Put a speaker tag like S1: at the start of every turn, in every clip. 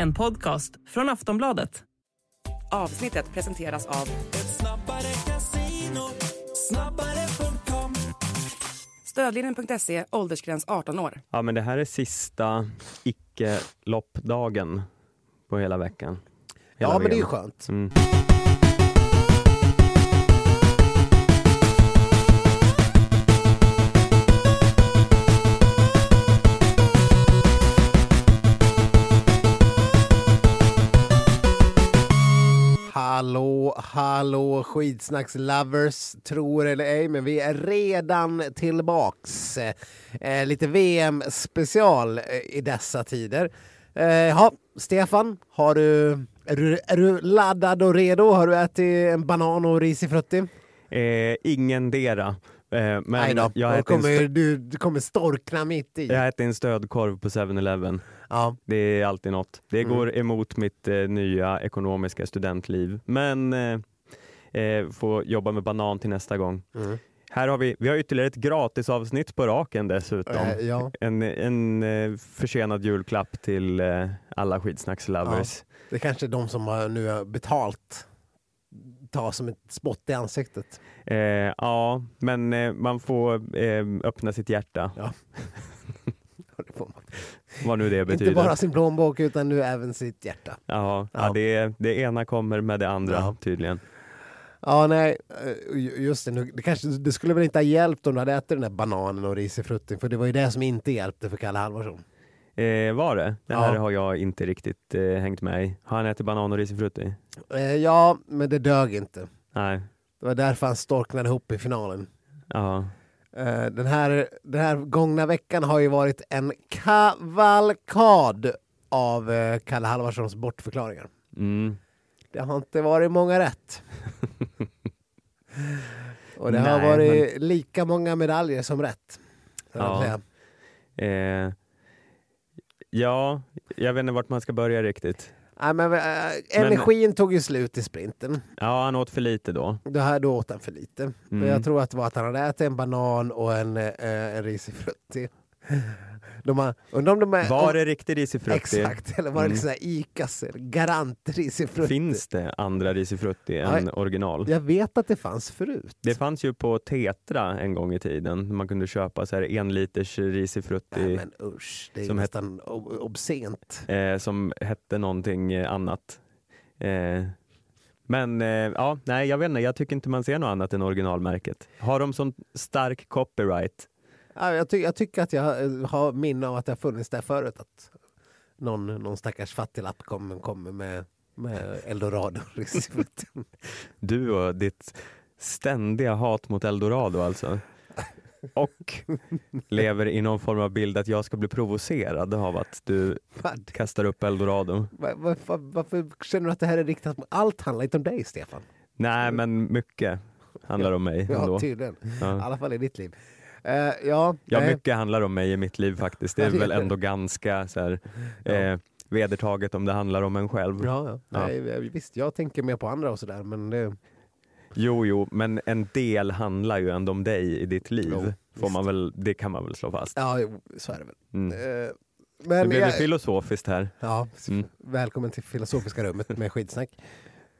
S1: En podcast från Aftonbladet.
S2: Avsnittet presenteras av Stödlinjen.se, åldersgräns 18 år.
S3: Ja, men det här är sista icke-loppdagen på hela veckan. Hela
S4: Ja, men det är ju skönt.
S3: Mm.
S4: Hallå, hallå skidsnacks-lovers, tror eller ej, men vi är redan tillbaks. Eh, lite VM-special eh, i dessa tider. Eh, ja, Stefan, har du, är, du, är du laddad och redo? Har du ätit en banan och risifrutti?
S3: Eh, ingendera. Eh, men jag
S4: kommer, du, du kommer storkna mitt i.
S3: jag äter en stödkorv på 7-Eleven.
S4: Ja.
S3: Det är alltid något. Det
S4: Mm.
S3: går emot mitt eh, nya ekonomiska studentliv. Men eh, eh, får jobba med banan till nästa gång.
S4: Mm.
S3: Här har vi, vi har ytterligare ett gratisavsnitt på raken dessutom.
S4: Eh, ja.
S3: En, en eh, försenad julklapp till eh, alla skidsnackslovers.
S4: Det är kanske de som har, nu har betalt tar som ett spott i ansiktet.
S3: Eh, ja, men eh, man får eh, öppna sitt hjärta,
S4: man.
S3: Vad nu det betyder.
S4: Inte bara sin plånbok utan nu även sitt hjärta.
S3: Ja, ja.
S4: Ja.
S3: det, det ena kommer med det andra
S4: Ja.
S3: tydligen.
S4: Ja, nej, eh, ju- just det. Nu, det, kanske, det skulle väl inte ha hjälpt om du hade ätit den där bananen och risifrutten, för det var ju det som inte hjälpte för Kalle Halvarsson.
S3: Eh, var det? Det här
S4: Ja.
S3: har jag inte riktigt eh, hängt med i. Har han ätit banan och risifrutti?
S4: Eh, ja, men det dög inte.
S3: Nej.
S4: Det var därför han storknade ihop i finalen.
S3: Ja.
S4: Eh, den, här, den här gångna veckan har ju varit en kavalkad av eh, Kalle Halvarssons bortförklaringar.
S3: Mm.
S4: Det har inte varit många rätt. Och det har
S3: Nej,
S4: varit lika många medaljer som rätt.
S3: Ja. Eh, ja, jag vet inte vart man ska börja riktigt.
S4: Nej, men, äh, energin tog ju slut i sprinten.
S3: Ja, han åt för lite då.
S4: Det här, då åt han för lite. Men
S3: Mm.
S4: jag tror att det var att han hade ätit en banan och en, eh, en risifrutti. De har, undrar om de är,
S3: Var det riktig risifrutti?
S4: Exakt, eller var det
S3: Mm.
S4: liksom Icas garant risifrutti?
S3: Finns det andra risifrutti
S4: Ja,
S3: än original?
S4: Jag vet att det fanns förut.
S3: Det fanns ju på Tetra en gång i tiden. Man kunde köpa så här en liters risifrutti
S4: Nej, men usch, det är
S3: som
S4: nästan ob- obscent.
S3: eh, som hette någonting annat. Eh, men eh, ja, nej, jag vet inte. Jag tycker inte man ser något annat än originalmärket. Har de sån stark copyright?
S4: Ja, jag, ty- jag tycker att jag eh, har minne av att det har funnits där förut. Att någon, någon stackars fattiglapp kommer kommer med, med eldorado.
S3: Du och ditt ständiga hat mot eldorado alltså. Och lever i någon form av bild att jag ska bli provocerad av att du
S4: Vad?
S3: kastar upp eldorado.
S4: Va- va- va- Varför känner du att det här är riktat mot... Allt handlar inte om dig, Stefan.
S3: Nej, men mycket handlar om mig
S4: Ja,
S3: ändå.
S4: tydligen. I
S3: Ja.
S4: alla fall i ditt liv. Eh, ja,
S3: Ja,
S4: nej.
S3: mycket handlar om mig i mitt liv faktiskt. Det är väl ändå ganska så här,
S4: Ja.
S3: eh, vedertaget om det handlar om en själv.
S4: Ja, ja. Nej, visst, jag tänker mer på andra och sådär, men det...
S3: Jo, jo, men en del handlar ju ändå om dig i ditt liv.
S4: Jo,
S3: får
S4: visst.
S3: man väl, det kan man väl slå fast.
S4: Ja, jo, så är det väl.
S3: Mm.
S4: Eh,
S3: Nu
S4: men
S3: blev det
S4: jag,
S3: filosofiskt här.
S4: ja,
S3: Mm.
S4: välkommen till Filosofiska rummet med skitsnack.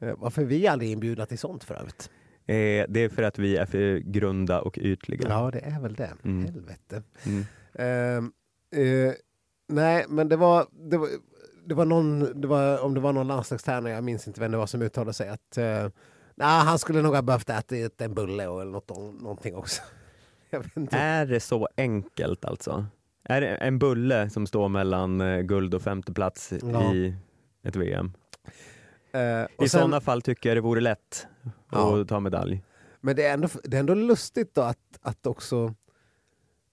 S4: Eh, varför är vi aldrig inbjudna till sånt för övrigt?
S3: Eh, det är för att vi är för grunda och ytliga.
S4: Ja, det är väl det.
S3: Mm.
S4: Helvete.
S3: Mm.
S4: Ehm, eh, nej, men det var, det var, det var någon, det var, om det var någon landslagstränare, jag minns inte vem det var som uttalade sig, att eh, nah, han skulle nog ha behövt äta en bulle eller något, någonting också.
S3: Är det så enkelt alltså? Är det en bulle som står mellan eh, guld och femte plats
S4: Ja.
S3: i ett VM?
S4: Eh, och
S3: I
S4: sen-
S3: sådana fall tycker jag det vore lätt
S4: Ja.
S3: att ta medalj.
S4: Men det är ändå, det är ändå lustigt då att, att också...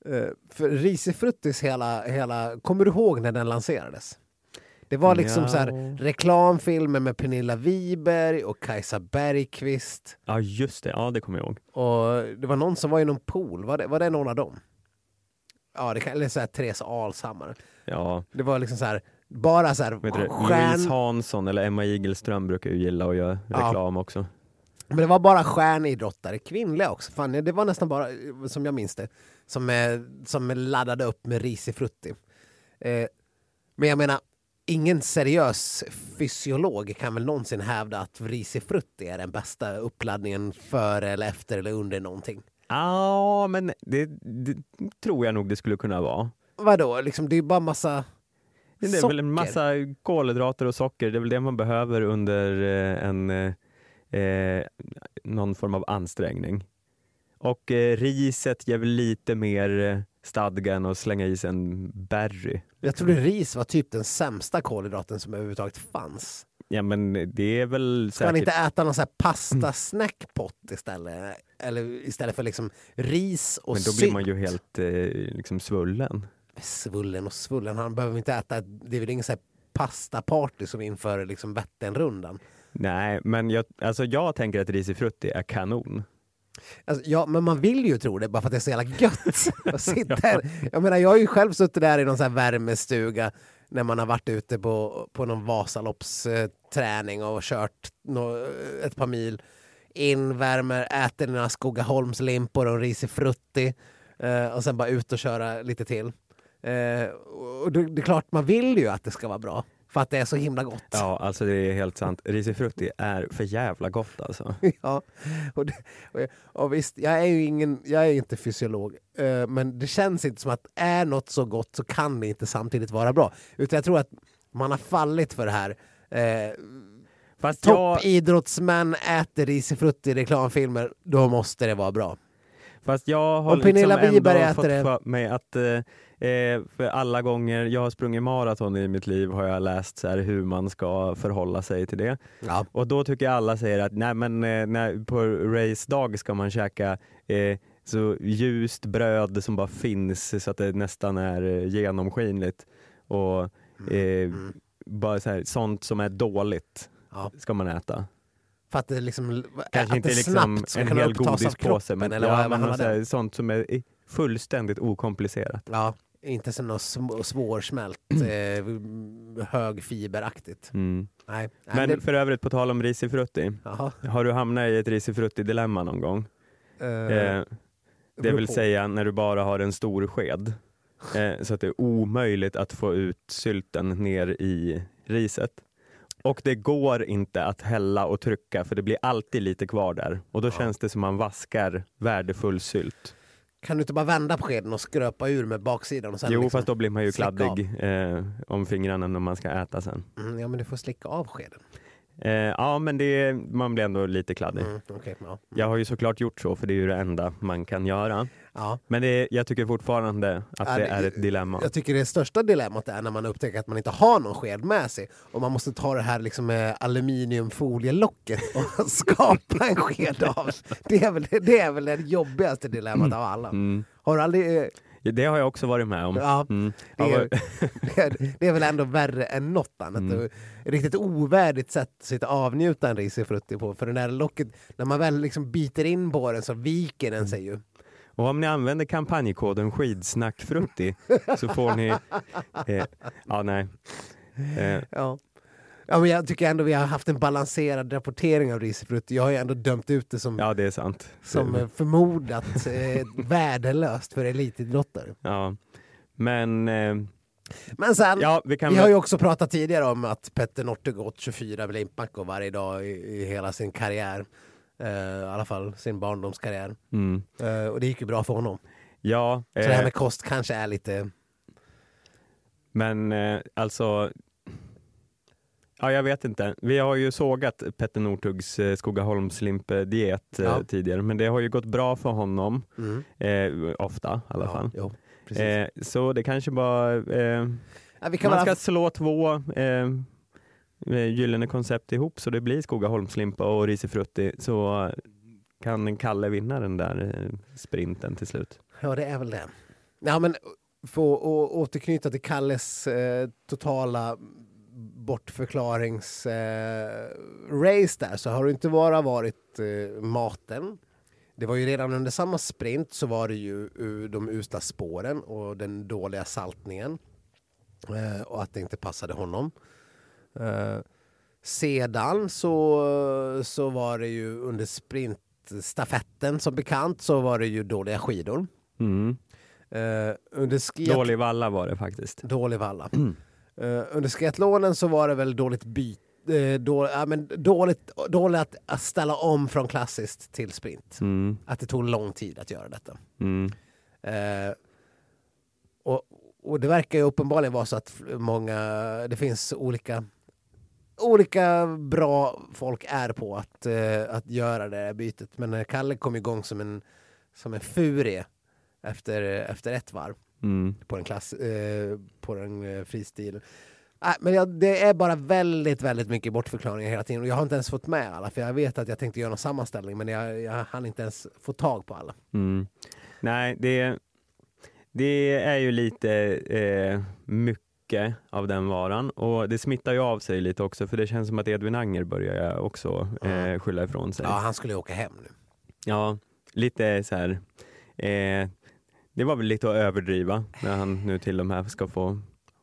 S4: Eh, för Risifruttis hela, hela... Kommer du ihåg när den lanserades? Det var liksom
S3: Ja.
S4: så här reklamfilmer med Pernilla Wiberg och Kajsa Bergqvist.
S3: Ja just det, ja det kommer jag ihåg.
S4: Och det var någon som var i någon pool. Var det, var det någon av dem? Ja, det kan, eller så här Therese Alshammar.
S3: Ja,
S4: Det var liksom så här, bara så här
S3: vet du, Louise. Hansson eller Emma Igelström brukar ju gilla att göra
S4: Ja.
S3: reklam också.
S4: Men det var bara stjärnidrottare, kvinnliga också. Fan, det var nästan bara, eh, som jag minns det, som, eh, som laddade upp med risifrutti. Eh, men jag menar, ingen seriös fysiolog kan väl någonsin hävda att risifrutti är den bästa uppladdningen före eller efter eller under någonting.
S3: Ja, men det, det tror jag nog det skulle kunna vara.
S4: Vadå, liksom, det är bara massa
S3: Det är väl en massa kolhydrater och socker, det är väl det man behöver under eh, en, eh, någon form av ansträngning. Och eh, riset ger väl lite mer eh, stadga än att slänga i sig en berry.
S4: Jag trodde ris var typ den sämsta kolhydraten som överhuvudtaget fanns.
S3: Ja men det är väl
S4: Ska man
S3: säkert...
S4: inte äta någon sån här pasta snackpot istället? Eller istället för liksom ris och
S3: Men då
S4: sylt?
S3: blir man ju helt eh, liksom svullen.
S4: Svullen och svullen, han behöver inte äta, det är väl ingen sån här pastaparty som inför liksom Vätternrundan.
S3: Nej, men jag, alltså jag tänker att risifrutti är kanon.
S4: Alltså, ja, men man vill ju tro det bara för att det är så jävla gött. att sitta här. Jag menar, jag har ju själv suttit där i någon sån värmestuga när man har varit ute på, på någon Vasaloppsträning och kört nå, ett par mil. In, värmer, äter några Skogaholmslimpor och risifrutti eh, och sen bara ut och köra lite till. Eh, och det, det är klart, man vill ju att det ska vara bra för att det är så himla gott.
S3: Ja, alltså det är helt sant. Risifrutti är för jävla gott alltså.
S4: Ja, och, det, och, jag- och visst, jag är ju ingen, jag är inte fysiolog, eh, men det känns inte som att är något så gott så kan det inte samtidigt vara bra. Utan jag tror att man har fallit för det här. Eh,
S3: Fast jag,
S4: Toppidrottsmän äter risifrutti i reklamfilmer, då måste det vara bra.
S3: fast jag har liksom ändå fått
S4: det-
S3: för mig att eh, eh, för alla gånger jag har sprungit maraton i mitt liv har jag läst så hur man ska förhålla sig till det.
S4: Ja.
S3: Och då tycker alla säger att nej men eh, när, på racedag ska man käka eh, så ljust bröd som bara finns så att det nästan är eh, genomskinligt. Och eh, bara så här, sånt som är dåligt
S4: Ja.
S3: ska man äta.
S4: För att det, liksom,
S3: Kanske
S4: att
S3: inte
S4: det
S3: liksom
S4: snabbt
S3: en hel godispåse men,
S4: eller
S3: ja,
S4: vad,
S3: men
S4: vad
S3: så här, sånt som är fullständigt okomplicerat.
S4: Ja, inte så något sm- svårsmält, eh, högfiberaktigt.
S3: Mm.
S4: Nej, nej,
S3: Men
S4: det,
S3: för övrigt på tal om risifrutti,
S4: jaha,
S3: har du hamnat i ett risifrutti-dilemma någon gång?
S4: eh,
S3: Eh, det
S4: beror
S3: vill
S4: på.
S3: säga när du bara har en stor sked. Eh, så att det är omöjligt att få ut sylten ner i riset. Och det går inte att hälla och trycka för det blir alltid lite kvar där. Och då känns det som man vaskar värdefull sylt.
S4: Kan du inte bara vända på skeden och skröpa ur med baksidan? Och sen
S3: jo,
S4: liksom...
S3: fast då blir man ju kladdig eh, om fingrarna när man ska äta sen.
S4: mm, ja, men du får slicka av skeden.
S3: Eh, ja, men det, man blir ändå lite kladdig.
S4: Mm, okej, ja.
S3: Jag har ju såklart gjort så, för det är ju det enda man kan göra.
S4: Ja.
S3: Men det, jag tycker fortfarande att
S4: Ja,
S3: det är ett dilemma.
S4: Jag tycker det största dilemmat är när man upptäcker att man inte har någon sked med sig och man måste ta det här liksom med aluminiumfolielocket och skapa en sked av. Det är väl det, är väl det jobbigaste dilemmat av alla.
S3: Mm.
S4: Har du aldrig...
S3: Det har jag också varit med om.
S4: Ja,
S3: Mm.
S4: det är, det, är, det är väl ändå värre än något annat.
S3: Mm.
S4: Är riktigt ovärdigt sätt att sitta avnjuta en risifrutti på. För det där locket, när man väl liksom biter in på den så viker den sig ju.
S3: Och om ni använder kampanjkoden skidsnackfrutti så får ni... Eh, ja, nej. Eh,
S4: Ja. Ja, men jag tycker ändå vi har haft en balanserad rapportering av risifrutti. Jag har ju ändå dömt ut det som,
S3: ja, det är sant.
S4: som förmodat eh, värdelöst för elitidrottare.
S3: Ja. Men eh,
S4: Men sen,
S3: ja, vi kan
S4: vi har ju också pratat tidigare om att Petter Northug åt 24 blimpmackor varje dag i, i hela sin karriär. Eh, I alla fall sin barndomskarriär.
S3: Mm.
S4: Eh, och det gick ju bra för honom.
S3: Ja,
S4: Så det här
S3: eh,
S4: med kost kanske är lite...
S3: men eh, alltså... Ja, jag vet inte. Vi har ju sågat Petter Northugs eh, Skogaholmslimp-diet eh,
S4: Ja.
S3: tidigare, men det har ju gått bra för honom.
S4: Mm.
S3: Eh, ofta i alla
S4: Ja,
S3: fall.
S4: jo.
S3: Eh, så det kanske bara... Eh,
S4: ja,
S3: man ska slå två eh, eh, gyllene koncept ihop så det blir Skogaholmslimpa och risifrutti så kan Kalle vinna den där eh, sprinten till slut.
S4: Ja, det är väl det. Ja, men för att återknyta till Kalles eh, totala bortförklaringsrace eh, där så har det inte bara varit eh, maten. Det var ju redan under samma sprint så var det ju uh, de usla spåren och den dåliga saltningen eh, och att det inte passade honom. Eh, sedan så, så var det ju under sprintstafetten som bekant så var det ju dåliga skidor.
S3: Mm.
S4: Eh, under.
S3: Dålig valla var det faktiskt.
S4: Dålig valla. Eh, under skatelonen så var det väl dåligt byte eh, då, ja, men dåligt, dåligt att, att ställa om från klassiskt till sprint.
S3: Mm.
S4: Att det tog lång tid att göra detta.
S3: Mm.
S4: Eh, och, och det verkar ju uppenbarligen vara så att många, det finns olika olika bra folk är på att, eh, att göra det här bytet. Men Kalle kom igång som en, som en furie efter, efter ett varv
S3: Mm.
S4: på den, klass, eh, på den eh, fristilen. Äh, men jag, det är bara väldigt, väldigt mycket bortförklaringar hela tiden. Och jag har inte ens fått med alla, för jag vet att jag tänkte göra en sammanställning, men jag, jag hann inte ens få tag på alla.
S3: Mm. Nej, det, det är ju lite eh, mycket av den varan och det smittar ju av sig lite också för det känns som att Edvin Anger börjar också eh, skylla ifrån sig.
S4: Ja, han skulle ju åka hem nu.
S3: Ja, lite så här. Eh, det var väl lite att överdriva när han nu till och med ska få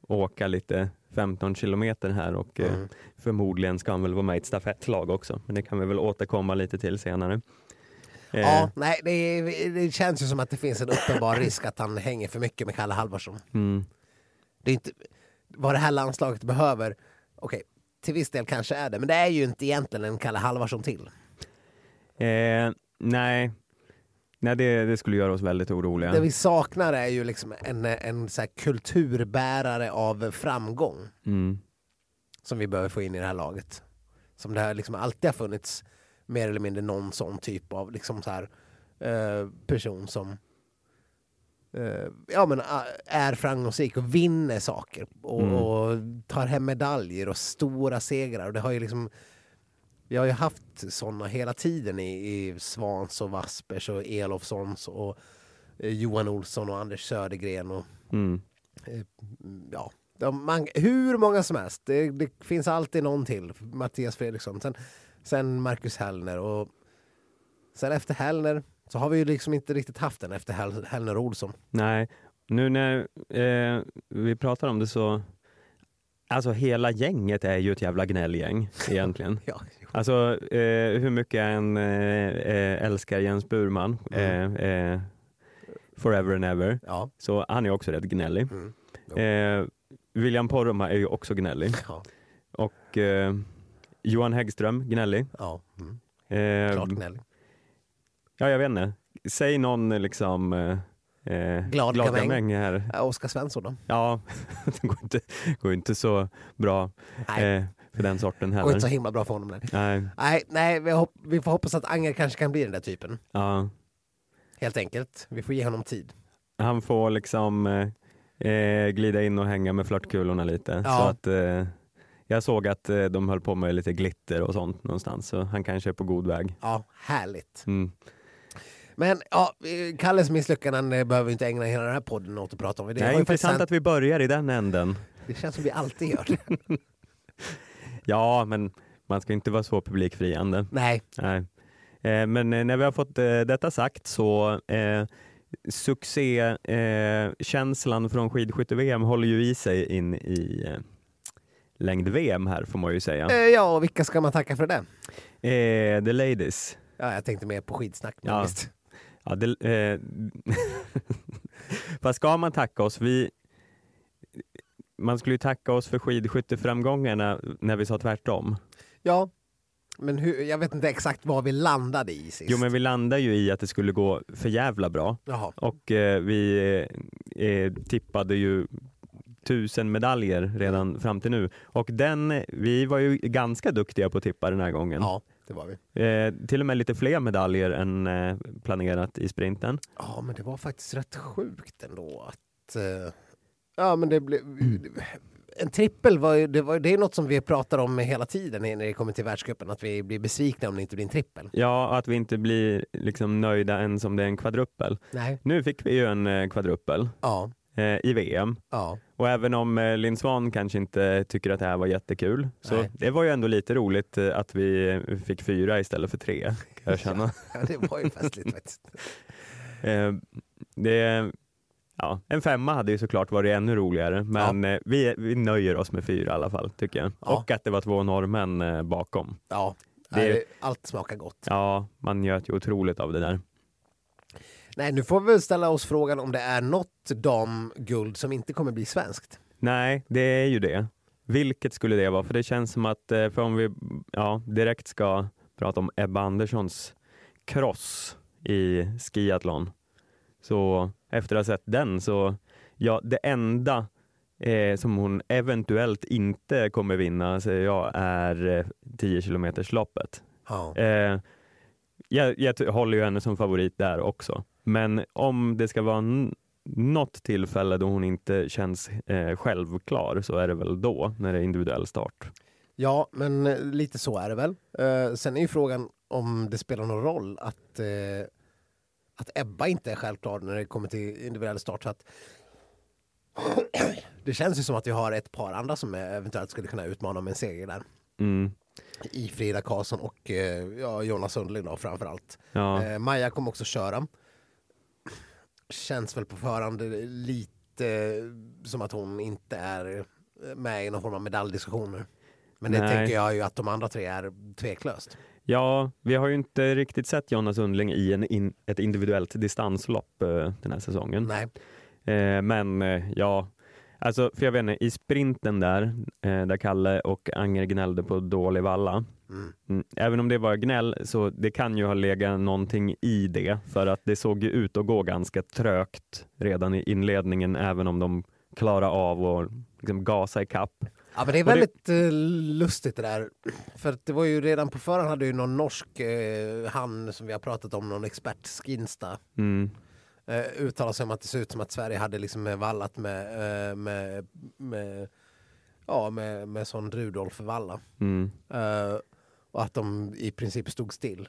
S3: åka lite 15 kilometer här och eh,
S4: Mm.
S3: förmodligen ska han väl vara med i ett stafettlag också. Men det kan vi väl återkomma lite till senare. Eh,
S4: Ja, nej, det, det känns ju som att det finns en uppenbar risk att han hänger för mycket med Kalle Halvarsson.
S3: mm,
S4: Det är inte vad det här landslaget behöver. Okej, till viss del kanske är det, men det är ju inte egentligen en Kalle Halvarsson till.
S3: eh, nej, nej det, det skulle göra oss väldigt oroliga.
S4: Det vi saknar är ju liksom en, en så kulturbärare av framgång
S3: Mm,
S4: som vi behöver få in i det här laget. Som det här liksom alltid har funnits mer eller mindre någon sån typ av liksom så här, eh, person som ja, men, ah, är framgångsrik och vinner saker och,
S3: Mm.
S4: och tar hem medaljer och stora segrar. Och det har ju liksom, vi har ju haft sådana hela tiden i, i Svans och Vaspers och Elofssons och eh, Johan Olsson och Anders Södergren och
S3: mm,
S4: ja, de, man, hur många som helst. Det, det finns alltid någon till. Mattias Fredriksson, sen, sen Marcus Hellner och sen efter Hellner så har vi ju liksom inte riktigt haft den efter Hell, Hellner och Olsson.
S3: nej, nu när eh, vi pratar om det så Alltså hela gänget är ju ett jävla gnällgäng egentligen.
S4: Ja,
S3: Alltså eh, hur mycket än eh, eh, älskar Jens Burman,
S4: Mm.
S3: eh, eh, forever and ever,
S4: ja.
S3: så han är också rätt gnällig.
S4: Mm.
S3: Eh, William Poromaa är ju också gnällig
S4: ja,
S3: och Johan Häggström gnällig.
S4: ja. Mm. Klart gnällig.
S3: Ja, jag vet inte. Säg någon liksom eh, eh,
S4: Glad gamäng.
S3: gamäng här.
S4: Oskar Svensson då?
S3: Ja, det går inte, går inte så bra eh, för den sorten
S4: det går inte så
S3: heller.
S4: himla bra för honom. Nej,
S3: Nej,
S4: nej, nej vi, hopp, vi får hoppas att Anger kanske kan bli den där typen.
S3: ja.
S4: Helt enkelt. Vi får ge honom tid.
S3: Han får liksom eh, eh, glida in och hänga med flörtkulorna lite.
S4: Ja.
S3: Så att, eh, jag såg att eh, de höll på med lite glitter och sånt någonstans, så han kanske är på god väg.
S4: Ja, härligt.
S3: Mm.
S4: Men ja, Kalles misslyckanden eh, behöver vi inte ägna hela den här podden åt att prata om. Det,
S3: Det är intressant att vi börjar i den änden.
S4: det känns som vi alltid gör det.
S3: Ja, men man ska inte vara så publikfriande.
S4: Nej,
S3: Nej. Eh, men eh, när vi har fått eh, detta sagt så eh, succékänslan från skidskytte-VM håller ju i sig in i eh, längd-VM här får man ju säga.
S4: Ja, och vilka ska man tacka för det?
S3: The ladies.
S4: Ja, jag tänkte mer på skidsnack. Men
S3: Ja.
S4: visst.
S3: Ja, det, eh, Vad ska man tacka oss? Vi, man skulle ju tacka oss för skidskytteframgångarna när vi sa tvärtom.
S4: ja, men hur, jag vet inte exakt vad vi landade i sist.
S3: Jo men vi landade ju i att det skulle gå för jävla bra
S4: Jaha.
S3: och eh, vi eh, tippade ju tusen medaljer redan fram till nu och den, vi var ju ganska duktiga på att tippa den här gången.
S4: Ja, det var vi.
S3: Eh, till och med lite fler medaljer än eh, planerat i sprinten.
S4: Ja, men det var faktiskt rätt sjukt ändå att... eh, ja, men det blev... En trippel var ju, det, var, det är något som vi pratar om hela tiden när det kommer till världscupen, att vi blir besvikna om det inte blir en trippel.
S3: Ja, att vi inte blir liksom nöjda ens om det är en kvadruppel.
S4: Nej.
S3: Nu fick vi ju en eh, kvadruppel
S4: Ja,
S3: eh, i VM
S4: ja.
S3: Och även om eh, Linn Svan kanske inte tycker att det här var jättekul så
S4: Nej.
S3: det var ju ändå lite roligt eh, att vi eh, fick fyra istället för tre kan jag känna.
S4: ja det var ju festligt faktiskt.
S3: Det, ja, en femma hade ju såklart varit ännu roligare men eh, vi, vi nöjer oss med fyra i alla fall tycker jag.
S4: Ja.
S3: Och att det var två norrmän bakom.
S4: Ja,
S3: Det-
S4: det... allt smakar gott.
S3: Ja, man njöt ju otroligt av det där.
S4: Nej, nu får vi väl ställa oss frågan om det är något damguld som inte kommer bli svenskt.
S3: Nej, det är ju det. Vilket skulle det vara? För det känns som att, eh, för om vi ja, direkt ska prata om Ebba Anderssons cross i skiathlon, så efter att ha sett den så, ja, det enda eh, som hon eventuellt inte kommer vinna, säger jag, är eh, 10 kilometers loppet.
S4: Ja.
S3: Eh, jag, jag håller ju henne som favorit där också. Men om det ska vara något tillfälle då hon inte känns eh, självklar så är det väl då, när det är individuell start.
S4: Ja, men eh, lite så är det väl. Eh, sen är ju frågan om det spelar någon roll att, eh, att Ebba inte är självklar när det kommer till individuell start. Så att det känns ju som att vi har ett par andra som eventuellt skulle kunna utmana med en seger där.
S3: Mm.
S4: I Frida Karlsson och eh, ja, Jonas Sundling då framför allt.
S3: Ja.
S4: Eh, Maja kommer också köra. Känns väl på förhand lite som att hon inte är med i någon form av medaljdiskussioner. Men det
S3: Nej.
S4: tänker jag ju att de andra tre är tveklöst.
S3: ja, vi har ju inte riktigt sett Jonna Sundling i en in, ett individuellt distanslopp eh, den här säsongen.
S4: Nej.
S3: Eh, men eh, ja, alltså för jag vet inte, i sprinten där, eh, där Kalle och Anger gnällde på dålig valla.
S4: Mm.
S3: Mm. Även om det var gnäll så det kan ju ha legat någonting i det för att det såg ju ut att gå ganska trögt redan i inledningen även om de klarade av att liksom gasa i kapp.
S4: Ja, men det är
S3: Och det-
S4: väldigt eh, lustigt det där. För det var ju redan på förhand hade ju någon norsk, eh, han som vi har pratat om, någon expert, Skinsta,
S3: Mm.
S4: Eh, uttalat sig om att det ser ut som att Sverige hade liksom eh, vallat med, eh, med, med, ja, med, med sån Rudolf-valla.
S3: Mm.
S4: Eh, och att de i princip stod still.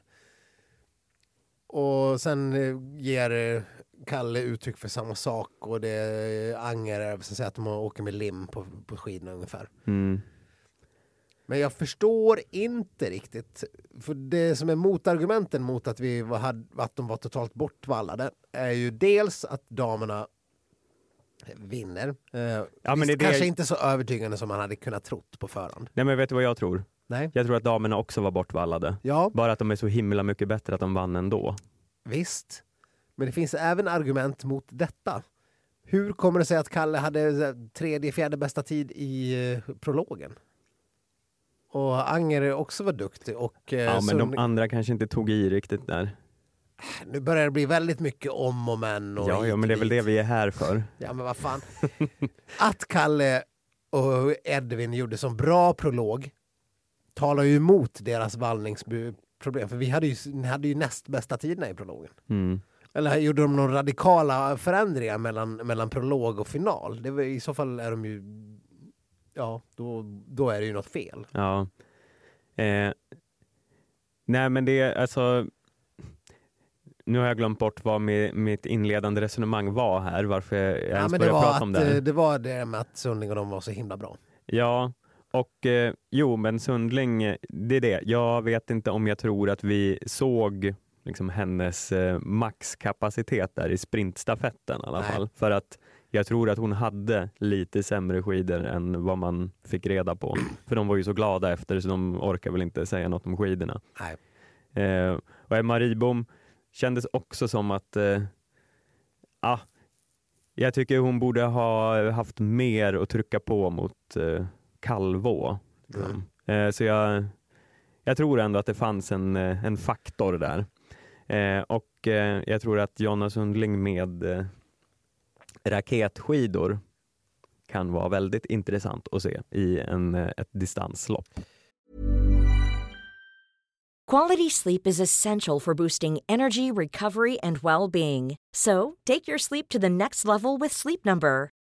S4: Och sen ger Kalle uttryck för samma sak och det är Anger som säger att de åker med lim på, på skidorna ungefär.
S3: Mm.
S4: Men jag förstår inte riktigt. För det som är motargumenten mot att, vi var, hade, att de var totalt bortvallade är ju dels att damerna vinner. Eh,
S3: Ja,
S4: visst,
S3: det är det-
S4: kanske inte så övertygande som man hade kunnat trott på förhand.
S3: Nej men vet du vad jag tror?
S4: Nej.
S3: Jag tror att damerna också var bortvallade.
S4: Ja,
S3: Bara att de är så himla mycket bättre att de vann ändå.
S4: Visst. Men det finns även argument mot detta. Hur kommer det sig att Kalle hade här, tredje, fjärde bästa tid i eh, prologen? Och Anger också var duktig. Och, eh,
S3: Ja men de andra kanske inte tog i riktigt där.
S4: Nu börjar det bli väldigt mycket om och men. Och
S3: Ja, ja men det är väl det vi är här för.
S4: Ja men vad fan. att Kalle och Edvin gjorde så bra prolog talar ju emot deras vallningsproblem. För vi hade ju, hade ju näst bästa tiderna i prologen.
S3: Mm.
S4: Eller gjorde de några radikala förändringar mellan, mellan prolog och final? Det var, I så fall är de ju... Ja, då, då är det ju något fel.
S3: Ja. Eh, nej men det är alltså nu har jag glömt bort vad mi- mitt inledande resonemang var här, varför jag
S4: Ja,
S3: ens
S4: det,
S3: började prata om
S4: att,
S3: det.
S4: eh,
S3: här.
S4: det var det med att Sundling och de var så himla bra.
S3: Ja, och eh, jo, men Sundling, eh, det är det. Jag vet inte om jag tror att vi såg liksom, hennes eh, maxkapacitet där i sprintstafetten i alla
S4: Nej.
S3: fall. För att jag tror att hon hade lite sämre skidor än vad man fick reda på. För de var ju så glada efter så de orkar väl inte säga något om skidorna.
S4: Nej.
S3: Eh, och Emma Ribom kändes också som att eh, ah, jag tycker hon borde ha haft mer att trycka på mot eh, Calvå. liksom. Eh, så jag, jag tror ändå att det fanns en, eh, en faktor där. Eh, och eh, jag tror att Jonna Sundling med eh, raketskidor kan vara väldigt intressant att se i en, eh, ett distanslopp.
S5: Quality sleep is essential for boosting energy, recovery, and well being. So, take your sleep to the next level with Sleep Number.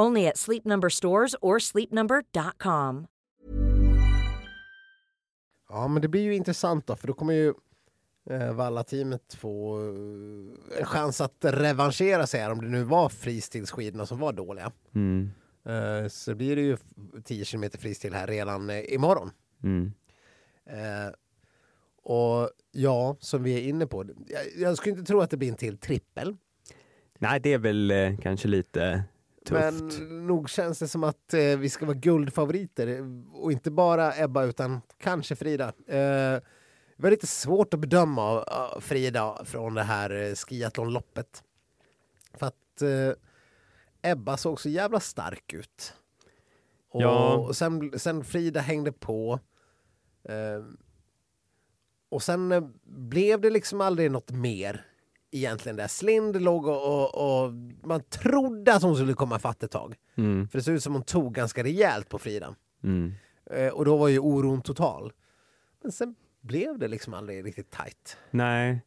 S5: Only at Sleep Number stores or sleepnumber.com.
S4: Ja, men det blir ju intressant då, för då kommer ju eh, Valla-teamet få eh, en chans att revanschera sig här, om det nu var fristilsskidorna som var dåliga.
S3: Mm.
S4: Eh, så blir det ju 10 km fristil här redan eh, imorgon.
S3: Mm.
S4: Eh, och ja, som vi är inne på, jag, jag skulle inte tro att det blir en till trippel.
S3: Nej, det är väl eh, kanske lite tufft.
S4: Men nog känns det som att eh, vi ska vara guldfavoriter. eh, Och inte bara Ebba utan kanske Frida. Eh, det var lite svårt att bedöma av Frida från det här eh, skiathlonloppet. För att eh, Ebba såg så jävla stark ut. Och,
S3: Ja.
S4: och sen, sen Frida hängde på. Eh, och sen blev det liksom aldrig något mer egentligen där. Slind låg och, och, och man trodde att hon skulle komma fatt ett tag.
S3: Mm.
S4: För det såg ut som hon tog ganska rejält på Frida.
S3: Mm.
S4: Eh, och då var ju oron total. Men sen blev det liksom aldrig riktigt tajt.
S3: Nej,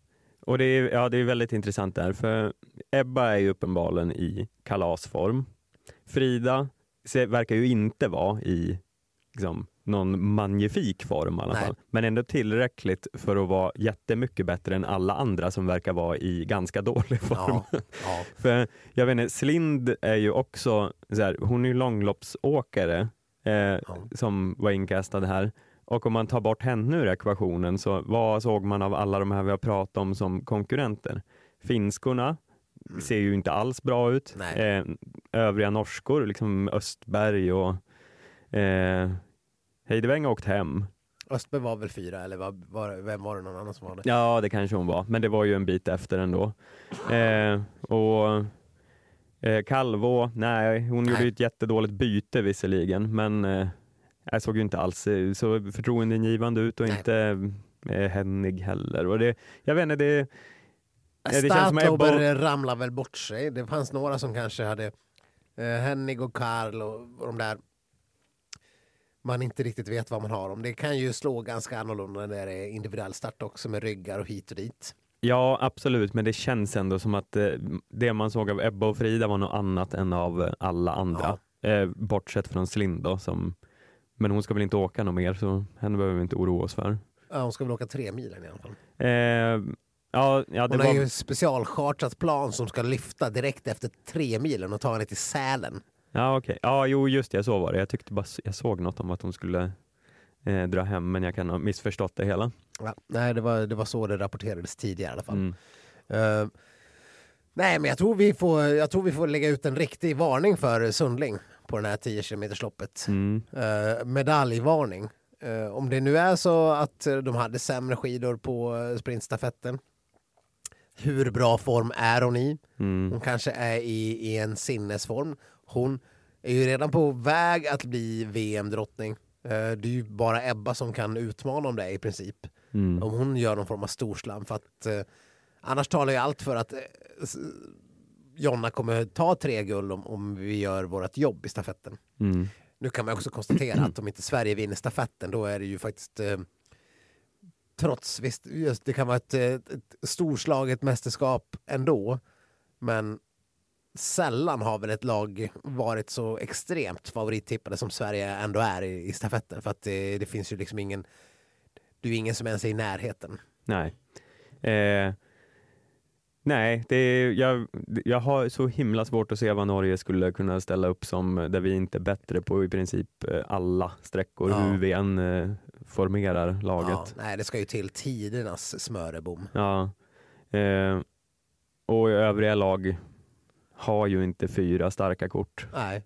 S3: och det är, ja, det är väldigt intressant där, för Ebba är ju uppenbarligen i kalasform. Frida verkar ju inte vara i liksom, någon magnifik form i alla
S4: Nej.
S3: fall, men ändå tillräckligt för att vara jättemycket bättre än alla andra som verkar vara i ganska dålig form.
S4: Ja, ja.
S3: För jag vet inte, Slind är ju också, så här, hon är ju långloppsåkare eh, som var inkastad här. Och om man tar bort henne ur ekvationen, så vad såg man av alla de här vi har pratat om som konkurrenter? Finskorna ser ju inte alls bra ut. Eh, övriga norskor, liksom Östberg och eh, Heideväng har åkt hem.
S4: Östberg var väl fyra, eller var, var, vem var det någon annan som var det?
S3: Ja, det kanske hon var, men det var ju en bit efter ändå. Eh, och eh, Calvo, nej, hon gjorde
S4: Nej.
S3: ju ett jättedåligt byte visserligen, men eh, jag såg ju inte alls eh, så förtroendeingivande ut och
S4: Nej.
S3: inte eh, Hennig heller. Och det, jag vet inte, det,
S4: Statlober
S3: Ebba-
S4: ramlade väl bort sig. Det fanns några som kanske hade eh, Hennig och Karl och, och de där man inte riktigt vet vad man har om. Det kan ju slå ganska annorlunda när det är individuell start också med ryggar och hit och dit.
S3: ja, absolut, men det känns ändå som att eh, det man såg av Ebba och Frida var något annat än av eh, alla andra. Eh, bortsett från Slind då, som, men hon ska väl inte åka något mer, så henne behöver vi inte oroa oss för.
S4: Ja, hon ska väl åka tre milen i alla fall.
S3: Eh, ja, ja, det
S4: Hon har
S3: var...
S4: ju specialchartrat plan som ska lyfta direkt efter tre milen och ta henne till Sälen.
S3: Ja, okej. Ja, jo, just det, så var det. Jag tyckte bara jag såg något om att hon skulle eh, dra hem, men jag kan ha missförstått det hela.
S4: Ja, nej, det var, det var så det rapporterades tidigare i alla fall.
S3: Mm.
S4: Eh, nej, men jag tror, vi får, jag tror vi får lägga ut en riktig varning för Sundling på den här 10 km loppet.
S3: Mm.
S4: Eh, medaljvarning. Eh, om det nu är så att de hade sämre skidor på sprintstafetten. Hur bra form är hon i?
S3: Mm.
S4: Hon kanske är i, i en sinnesform. Hon är ju redan på väg att bli VM-drottning. Eh, det är ju bara Ebba som kan utmana om det i princip.
S3: Mm.
S4: Om hon gör någon form av storslam. För att, eh, annars talar ju allt för att eh, Jonna kommer ta tre guld om, om vi gör vårt jobb i stafetten.
S3: Mm.
S4: Nu kan man också konstatera att om inte Sverige vinner stafetten då är det ju faktiskt eh, trots, visst, just, det kan vara ett, ett storslaget mästerskap ändå, men sällan har väl ett lag varit så extremt favorittippade som Sverige ändå är i, i stafetten för att det, det finns ju liksom ingen, du är ingen som ens är i närheten.
S3: Nej. Eh, nej, det är, jag, jag har så himla svårt att se vad Norge skulle kunna ställa upp som där vi inte är bättre på i princip eh, alla sträckor,
S4: Ja.
S3: hur vi än eh, formerar
S4: Ja,
S3: laget.
S4: nej, det ska ju till tidernas smörebom.
S3: Ja. Eh, och övriga lag har ju inte fyra starka kort.
S4: Nej,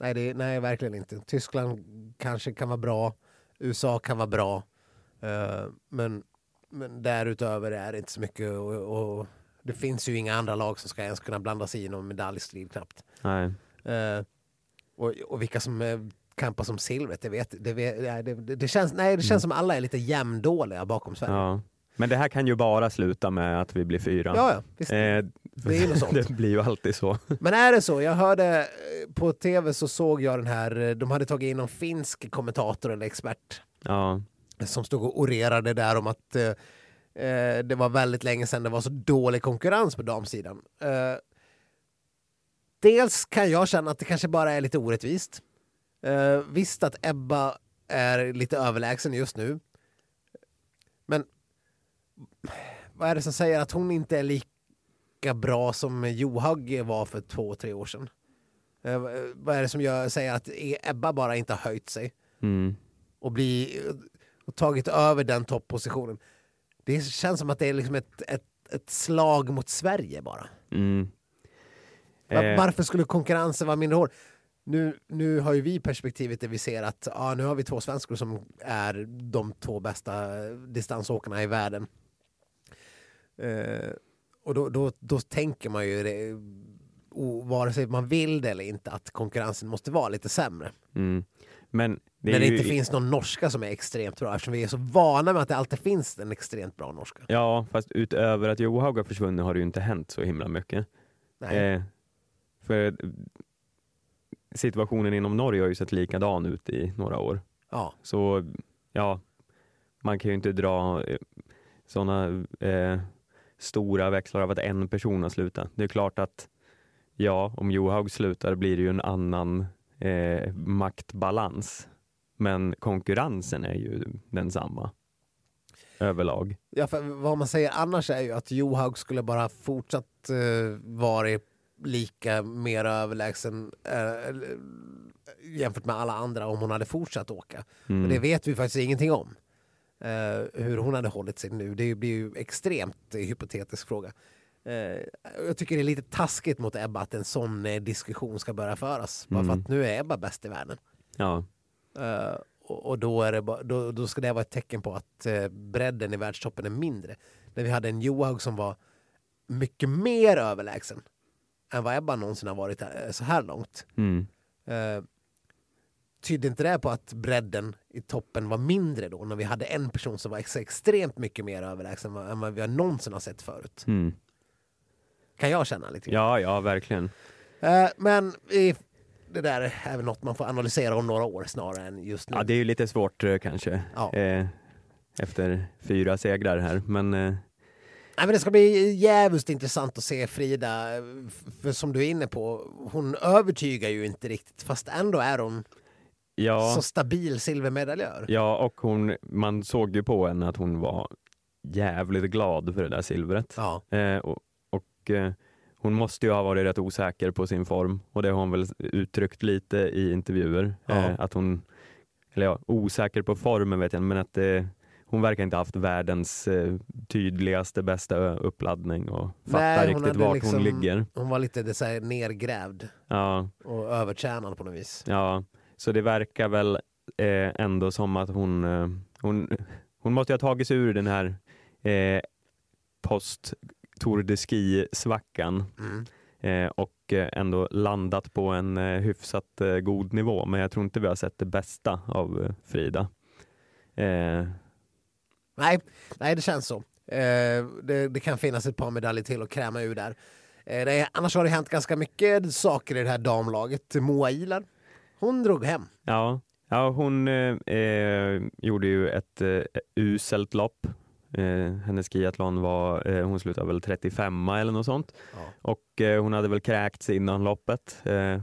S4: nej, det, nej verkligen inte. Tyskland kanske kan vara bra, USA kan vara bra, eh, men, men därutöver är det inte så mycket och, och det finns ju inga andra lag som ska ens kunna blanda sig i någon medaljstrid knappt.
S3: Nej.
S4: Eh, och, och vilka som eh, kampar som silvret, det, vet, det, vet, det, det, det, känns, nej, det känns som alla är lite jämndåliga bakom Sverige. Ja.
S3: Men det här kan ju bara sluta med att vi blir fyra.
S4: ja, visst.
S3: Eh,
S4: Det är något sånt.
S3: det blir ju alltid så.
S4: Men är det så? Jag hörde eh, på tv så såg jag den här, eh, de hade tagit in någon finsk kommentator eller expert
S3: Ja.
S4: som stod och orerade där om att eh, eh, det var väldigt länge sedan det var så dålig konkurrens på damsidan. Eh, dels kan jag känna att det kanske bara är lite orättvist. Eh, visst att Ebba är lite överlägsen just nu. Men vad är det som säger att hon inte är lika bra som Johaug var för två, tre år sedan? Eh, vad är det som gör, säger att Ebba bara inte har höjt sig
S3: Mm.
S4: och, bli, och tagit över den toppositionen? Det känns som att det är liksom ett, ett, ett slag mot Sverige bara.
S3: Mm. Eh,
S4: Varför skulle konkurrensen vara mindre hård? Nu, nu har ju vi perspektivet där vi ser att ja, nu har vi två svenskor som är de två bästa distansåkarna i världen. Eh, och då, då, då tänker man ju, det, vare sig man vill det eller inte, att konkurrensen måste vara lite sämre.
S3: mm. Men det
S4: När det
S3: ju,
S4: inte finns någon norska som är extremt bra eftersom vi är så vana med att det alltid finns en extremt bra norska.
S3: Ja, fast utöver att Johaug har försvunnit har det ju inte hänt så himla mycket.
S4: Nej.
S3: Eh, för situationen inom Norge har ju sett likadan ut i några år.
S4: Ja.
S3: Så ja, man kan ju inte dra eh, sådana eh, stora växlar av att en person har slutat. Det är klart att ja, om Johaug slutar blir det ju en annan eh, maktbalans. Men konkurrensen är ju densamma överlag.
S4: Ja, för vad man säger annars är ju att Johaug skulle bara fortsatt eh, varit lika mer överlägsen eh, jämfört med alla andra om hon hade fortsatt åka.
S3: Mm.
S4: Men det vet vi faktiskt ingenting om. Eh, hur hon hade hållit sig nu. Det blir ju extremt hypotetisk fråga. Eh, jag tycker det är lite taskigt mot Ebba att en sån eh, diskussion ska börja föras. Bara för
S3: Mm.
S4: att nu är Ebba bäst i världen.
S3: Ja,
S4: och och då, är det då, då ska det vara ett tecken på att bredden i världstoppen är mindre. När vi hade en Johaug som var mycket mer överlägsen än vad Ebba någonsin har varit eh, så här långt.
S3: mm.
S4: Eh, tydde inte det på att bredden i toppen var mindre då när vi hade en person som var ex extremt mycket mer överlägsen än vad vi har någonsin har sett förut?
S3: Mm.
S4: Kan jag känna lite grann.
S3: ja, ja verkligen.
S4: Eh, men i, det där är väl något man får analysera om några år snarare än just nu.
S3: Ja, det är ju lite svårt eh, kanske
S4: Ja.
S3: eh, efter fyra segrar här, men eh,
S4: Nej, men det ska bli jävligt intressant att se Frida, för som du är inne på, hon övertygar ju inte riktigt fast ändå är hon
S3: ja.
S4: så stabil silvermedaljör.
S3: Ja, och hon, man såg ju på henne att hon var jävligt glad för det där silvret.
S4: Ja.
S3: Eh, och och eh, hon måste ju ha varit rätt osäker på sin form och det har hon väl uttryckt lite i intervjuer.
S4: Ja.
S3: Eh, att hon, eller ja, osäker på formen vet jag men att eh, hon verkar inte ha haft världens eh, tydligaste, bästa uppladdning och fattar
S4: Nej,
S3: riktigt vart
S4: liksom-
S3: hon ligger.
S4: Hon var lite det så här nergrävd
S3: Ja,
S4: och övertränad på något vis.
S3: ja, så det verkar väl eh, ändå som att hon, eh, hon, hon måste ha tagit sig ur den här eh, post Tour de Ski-svackan
S4: Mm.
S3: eh, och ändå landat på en hyfsat god nivå. Men jag tror inte vi har sett det bästa av Frida. Eh,
S4: Nej, nej, det känns så. Eh, det, det kan finnas ett par medaljer till att kräma ur där. Eh, är, annars har det hänt ganska mycket saker i det här damlaget. Moa Ilar, hon drog hem.
S3: ja, ja, hon eh, eh, gjorde ju ett eh, uselt lopp. Eh, hennes skiathlon var, eh, hon slutade väl 35 eller något sånt.
S4: Ja.
S3: Och eh, hon hade väl kräkts innan loppet. Eh,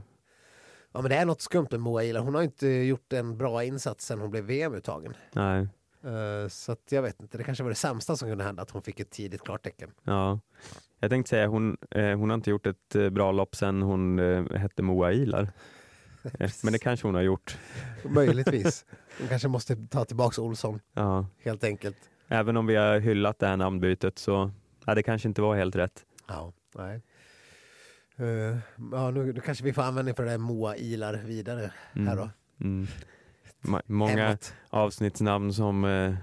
S4: Ja, men det är något skumt med Moa Ilar. Hon har inte gjort en bra insats sen hon blev VM-uttagen.
S3: nej,
S4: så att jag vet inte, det kanske var det sämsta som kunde hända att hon fick ett tidigt klartecken.
S3: ja. Jag tänkte säga, hon, hon har inte gjort ett bra lopp sen hon hette Moa Ilar. Eh, Men det kanske hon har gjort.
S4: Möjligtvis. Hon kanske måste ta tillbaks Olsson,
S3: Ja.
S4: helt enkelt.
S3: Även om vi har hyllat det här namnbytet så ja, det kanske inte var helt rätt.
S4: Ja, nej. Eh, ja, nu, nu kanske vi får användning för det där Moa Ilar vidare
S3: Mm.
S4: här då.
S3: Mm. Många avsnittsnamn som, eh,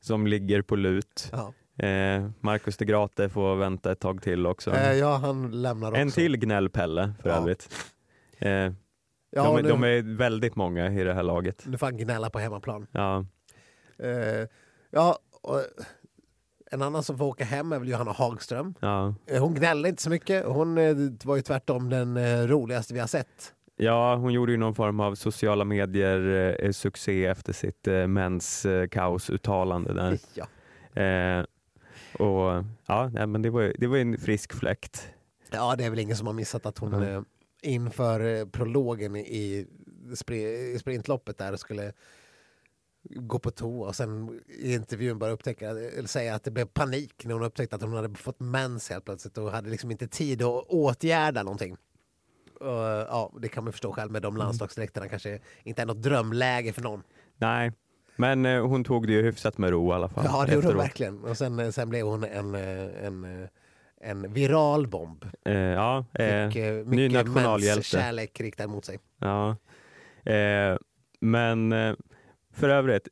S3: som ligger på lut.
S4: Ja.
S3: Eh, Marcus de Grate får vänta ett tag till också.
S4: Eh, ja, han lämnar också.
S3: en till gnällpelle för
S4: Ja.
S3: övrigt. Eh,
S4: Ja,
S3: de,
S4: nu,
S3: de är väldigt många i det här laget.
S4: nu får han gnälla på hemmaplan.
S3: Ja,
S4: Eh, ja, och en annan som får åka hem är väl Johanna Hagström.
S3: ja.
S4: Eh, Hon gnällde inte så mycket. Hon eh, var ju tvärtom den roligaste vi har sett.
S3: ja, hon gjorde ju någon form av sociala medier eh, succé efter sitt eh, mens eh, kaosuttalande där.
S4: Ja.
S3: Eh, och ja, men det var, det var en frisk fläkt.
S4: ja, det är väl ingen som har missat att hon
S3: Mm.
S4: Eh, inför eh, prologen i, spri- i sprintloppet där skulle gå på toa och sen i intervjun bara upptäcka, eller säga att det blev panik när hon upptäckte att hon hade fått mens helt plötsligt och hade liksom inte tid att åtgärda någonting. Och, ja, det kan man förstå själv med de landslagsdräkterna kanske inte är något drömläge för någon.
S3: Nej, men eh, hon tog det ju hyfsat med ro i alla fall.
S4: Ja, det gjorde hon verkligen. Och sen, sen blev hon en, eh, en, eh, en viral bomb.
S3: Eh, ja, eh,
S4: Fick eh,
S3: ny nationalhjälte.
S4: kärlek riktad mot sig.
S3: ja. Eh, men eh, för övrigt.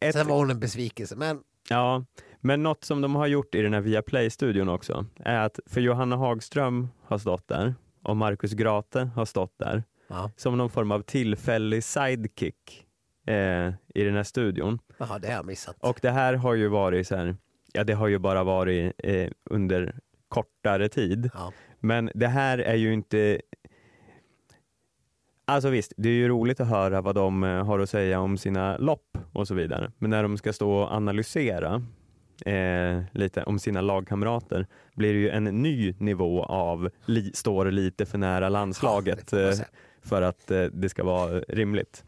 S3: Ett,
S4: Sen var hon en besvikelse. Men
S3: ja, men något som de har gjort i den här Viaplay-studion också är att för Johanna Hagström har stått där och Markus Grate har stått där
S4: ja,
S3: som någon form av tillfällig sidekick eh, i den här studion.
S4: Jaha, det har jag missat.
S3: Och det här har ju varit så här, ja det har ju bara varit eh, under kortare tid.
S4: Ja.
S3: Men det här är ju inte Alltså visst, det är ju roligt att höra vad de eh, har att säga om sina lopp och så vidare. Men när de ska stå och analysera eh, lite om sina lagkamrater blir det ju en ny nivå av li, står lite för nära landslaget eh, för att eh, det ska vara rimligt.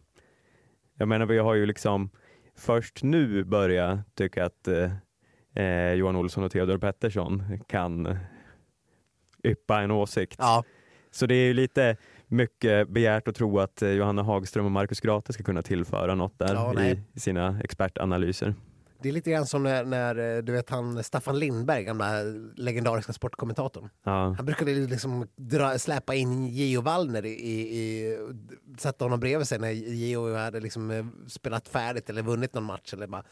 S3: Jag menar, vi har ju liksom först nu börjat tycka att eh, Johan Olsson och Theodor Pettersson kan yppa en åsikt.
S4: Ja,
S3: Så det är ju lite mycket begärt att tro att eh, Johanna Hagström och Markus Grate ska kunna tillföra något där
S4: Ja,
S3: i sina expertanalyser.
S4: det är lite grann som när, när eh, du vet han Staffan Lindberg, gamla legendariska sportkommentatorn.
S3: Ja,
S4: Han brukade liksom dra, släpa in Geo Wallner i, i, i sätta honom bredvid sig när Geo hade liksom eh, spelat färdigt eller vunnit någon match eller bara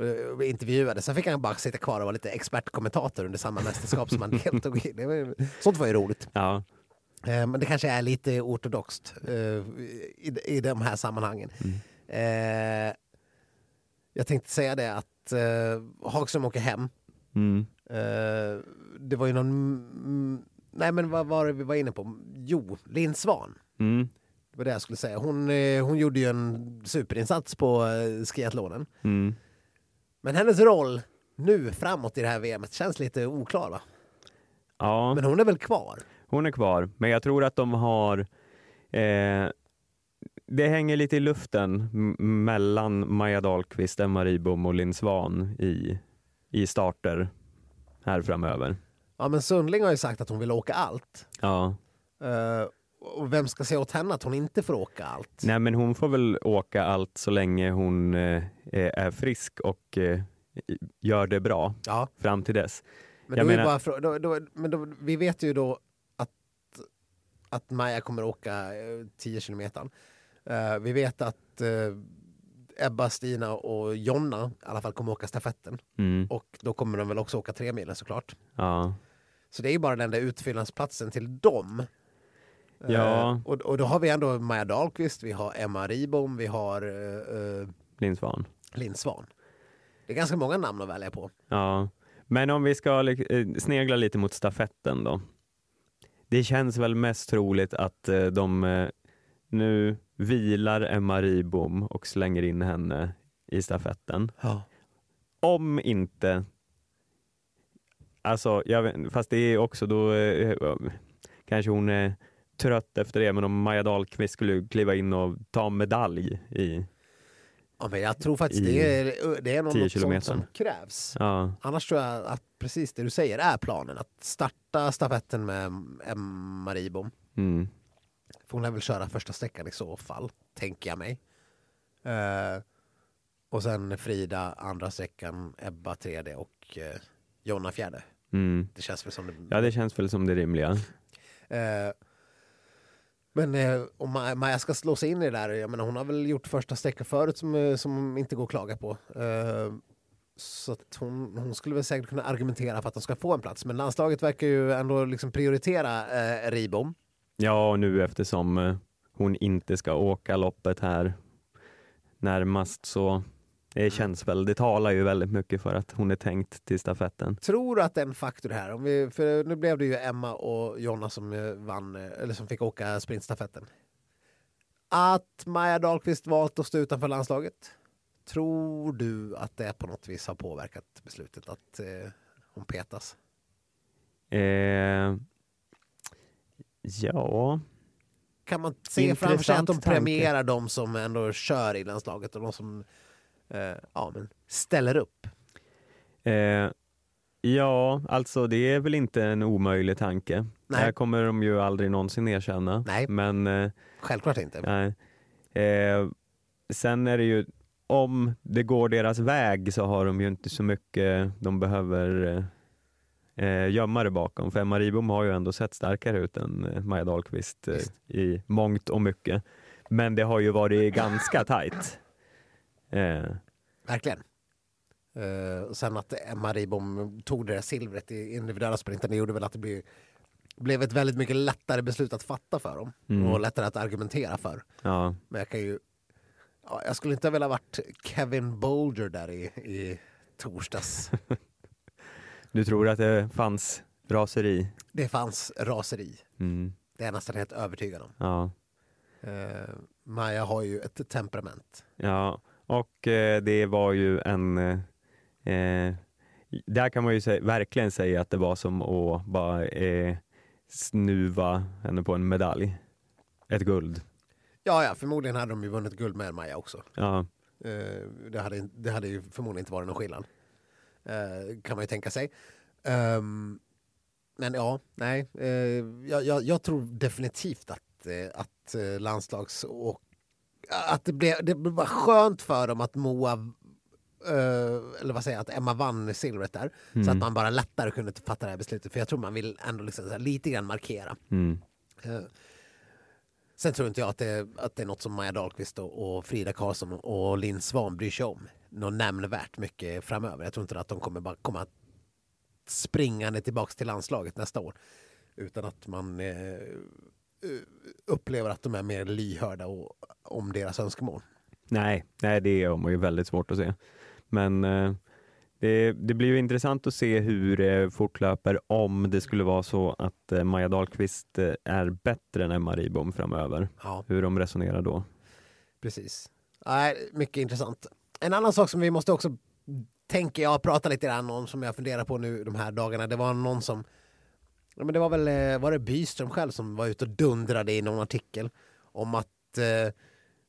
S4: eh, intervjuade. Sen fick han bara sitta kvar och vara lite expertkommentator under samma mästerskap som han deltog i. Det var, sånt var ju roligt.
S3: ja,
S4: Eh, Men det kanske är lite ortodoxt eh, i, i de här sammanhangen. Eh, Jag tänkte säga det att Hagström åker hem.
S3: mm,
S4: Det var ju någon... mm, Nej men vad var det vi var inne på? Jo, Linn Svan.
S3: mm,
S4: Det var det jag skulle säga. Hon, hon gjorde ju en superinsats på skiathlonen.
S3: mm.
S4: Men hennes roll nu framåt i det här VMet känns lite oklar va?
S3: ja.
S4: Men hon är väl kvar?
S3: Hon är kvar, men jag tror att de har eh, det hänger lite i luften mellan Maja Dahlqvist, Emma Ribom och Linn Svan i, i starter här framöver.
S4: Ja men Sundling har ju sagt att hon vill åka allt.
S3: Ja.
S4: Eh, och vem ska säga åt henne att hon inte får åka allt?
S3: Nej, men hon får väl åka allt så länge hon eh, är frisk och eh, gör det bra
S4: Ja,
S3: fram till dess.
S4: men,
S3: Jag menar-
S4: frå- då, då, men då, vi vet ju då att, att Maja kommer åka eh, 10 kilometer. Eh, vi vet att eh, Ebba, Stina och Jonna i alla fall kommer åka stafetten.
S3: Mm.
S4: Och då kommer de väl också åka tre milen såklart.
S3: Ja.
S4: Så det är ju bara den där utfyllnadsplatsen till dem. Eh,
S3: Ja.
S4: och, och då har vi ändå Maja Dahlqvist, vi har Emma Ribom, vi har eh, eh,
S3: Linn Svan.
S4: Linn Svan. Det är ganska många namn att välja på.
S3: Ja, men om vi ska eh, snegla lite mot stafetten då. Det känns väl mest troligt att eh, de eh, nu vilar Emma Ribom och slänger in henne i stafetten. Om inte, alltså, jag vet, fast det är också då eh, kanske hon är trött efter det, men om Maja Dahlqvist skulle kliva in och ta medalj i,
S4: Ja, men jag tror faktiskt det är, det är något
S3: 10
S4: sånt som krävs.
S3: ja,
S4: Annars tror jag att precis det du säger är planen. Att starta stafetten med Emma Ribom.
S3: mm,
S4: För hon lär väl köra första sträckan i så fall, tänker jag mig. Eh, och sen Frida andra sträckan, Ebba tredje och eh, Jonna fjärde.
S3: mm.
S4: Det känns väl som det.
S3: ja det känns väl som det rimliga.
S4: Eh, men eh, om Ma- Maja ska slå sig in i det där, jag menar hon har väl gjort första sträckan förut som, eh, som inte går att klaga på. Eh, så att hon, hon skulle väl säkert kunna argumentera för att de ska få en plats. Men landslaget verkar ju ändå liksom prioritera eh, Ribom.
S3: Ja, och nu eftersom eh, hon inte ska åka loppet här närmast så det känns väl, det talar ju väldigt mycket för att hon är tänkt till stafetten.
S4: Tror du att en faktor här, om vi, för nu blev det ju Emma och Jonna som eh, vann, eh, eller som fick åka sprintstafetten. Att Maja Dahlqvist valt att stå utanför landslaget. Tror du att det på något vis har påverkat beslutet att eh, hon petas?
S3: Eh, ja,
S4: Kan man se framför sig att de
S3: Intressant tanke.
S4: premierar de som ändå kör i landslaget och de som eh, ja, men ställer upp?
S3: eh, Ja, alltså det är väl inte en omöjlig tanke.
S4: Nej.
S3: Det här kommer de ju aldrig någonsin erkänna.
S4: Nej.
S3: Men eh,
S4: Självklart inte.
S3: nej. Eh, sen är det ju, om det går deras väg så har de ju inte så mycket de behöver eh, gömma det bakom. För Emma Ribom har ju ändå sett starkare ut än eh, Maja Dahlqvist eh, i mångt och mycket. Men det har ju varit ganska tajt. Eh,
S4: Verkligen. Och sen att Emma Ribom tog det där silvret i individuella sprinten, det gjorde väl att det blev, blev ett väldigt mycket lättare beslut att fatta för dem.
S3: Mm.
S4: Och lättare att argumentera för.
S3: ja.
S4: Men jag kan ju... Ja, jag skulle inte vilja varit Kevin Bolger där i, i torsdags.
S3: Du tror att det fanns raseri?
S4: Det fanns raseri.
S3: Mm.
S4: Det är jag nästan helt övertygad om.
S3: Ja.
S4: Eh, Maja har ju ett temperament.
S3: Ja, och eh, det var ju en... Eh, där kan man ju sä- verkligen säga att det var som att bara eh, snuva henne på en medalj. Ett guld.
S4: Ja, ja, förmodligen hade de ju vunnit guld med Maja också.
S3: Ja,
S4: Eh, det, hade, det hade ju förmodligen inte varit någon skillnad. Eh, kan man ju tänka sig. Ehm, men ja, nej. eh, jag, jag, jag tror definitivt att, att landslags och att det blev, det var skönt för dem att Moa eh, eller vad säger jag, att Emma vann silvret där. Så att
S3: Mm.
S4: man bara lättare kunde fatta det här beslutet. För jag tror man vill ändå liksom här lite grann markera.
S3: mm.
S4: Eh, Sen tror inte jag att det, att det är något som Maja Dahlqvist och, och Frida Karlsson och Linn Svan bryr sig om. Något nämnvärt mycket framöver. Jag tror inte att de kommer bara komma springande tillbaks till landslaget nästa år. Utan att man eh, upplever att de är mer lyhörda och, om deras önskemål.
S3: Nej, nej, det är ju väldigt svårt att se. Men eh, det, det blir ju intressant att se hur det fortlöper om det skulle vara så att eh, Maja Dahlqvist eh, är bättre än Emma Ribom framöver.
S4: Ja,
S3: Hur de resonerar då.
S4: precis. Nej, mycket intressant. En annan sak som vi måste också, tänker jag, prata lite grann om som jag funderar på nu de här dagarna. Det var någon som, ja, men det var väl eh, var det Byström själv som var ute och dundrade i någon artikel om att eh,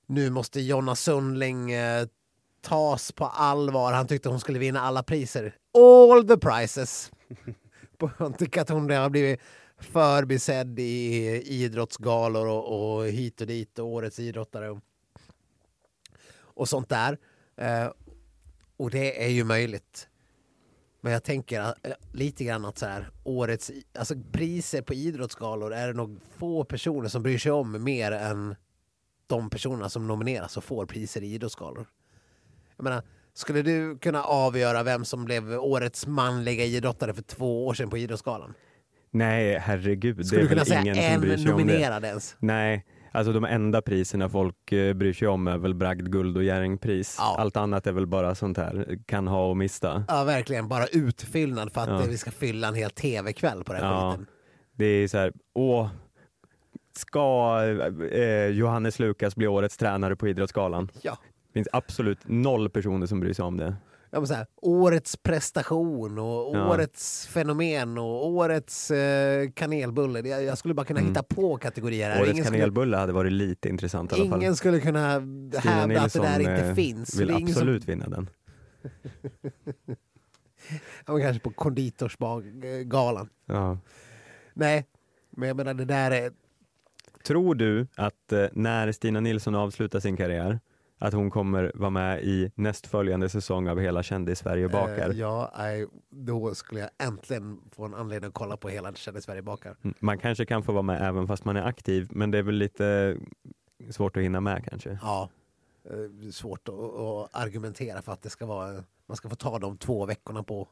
S4: nu måste Jonna Sundling eh, tas på allvar. Han tyckte hon skulle vinna alla priser. All the prizes. Han tycker att hon har blivit förbisedd i idrottsgalor och, och hit och dit och årets idrottare och, och sånt där. Eh, och det är ju möjligt. Men jag tänker att, eh, lite grann att så här, årets alltså priser på idrottsgalor är det nog få personer som bryr sig om mer än de personerna som nomineras och får priser i idrottsgalor. Jag menar, skulle du kunna avgöra vem som blev årets manliga idrottare för två år sedan på Idrottsgalan?
S3: Nej, herregud.
S4: Skulle
S3: det
S4: du
S3: är
S4: kunna säga
S3: ingen
S4: en nominerad ens?
S3: Nej, alltså de enda priserna folk eh, bryr sig om är väl bragd, guld och Jerringpris.
S4: Ja.
S3: Allt annat är väl bara sånt här, kan ha och mista.
S4: Ja, verkligen. Bara utfyllnad för att
S3: Ja.
S4: vi ska fylla en hel tv-kväll på den här
S3: Ja.
S4: skiten.
S3: Det är så här, åh, ska eh, Johannes Lukas bli årets tränare på Idrottsgalan?
S4: Ja.
S3: Det finns absolut noll personer som bryr sig om det.
S4: Ja, så här, årets prestation och
S3: Ja.
S4: årets fenomen och årets eh, kanelbulle. Jag, jag skulle bara kunna
S3: Mm.
S4: hitta på kategorier här.
S3: Årets
S4: ingen, skulle,
S3: kanelbulle hade varit lite intressant i alla fall.
S4: ingen skulle kunna
S3: Stina
S4: hävda att det där inte
S3: eh,
S4: finns.
S3: vill absolut
S4: Som,
S3: vinna den.
S4: ja, kanske på konditorsgalan.
S3: Ja.
S4: Nej, men jag menar det där är...
S3: Tror du att eh, när Stina Nilsson avslutar sin karriär, att hon kommer vara med i nästföljande säsong av Hela Kändis-Sverige bakar?
S4: Eh, ja, nej, då skulle jag äntligen få en anledning att kolla på hela Kände Sverige bakar.
S3: Mm, Man kanske kan få vara med även fast man är aktiv, men det är väl lite svårt att hinna med kanske.
S4: Ja, eh, svårt att, att argumentera för att det ska vara, man ska få ta de två veckorna på,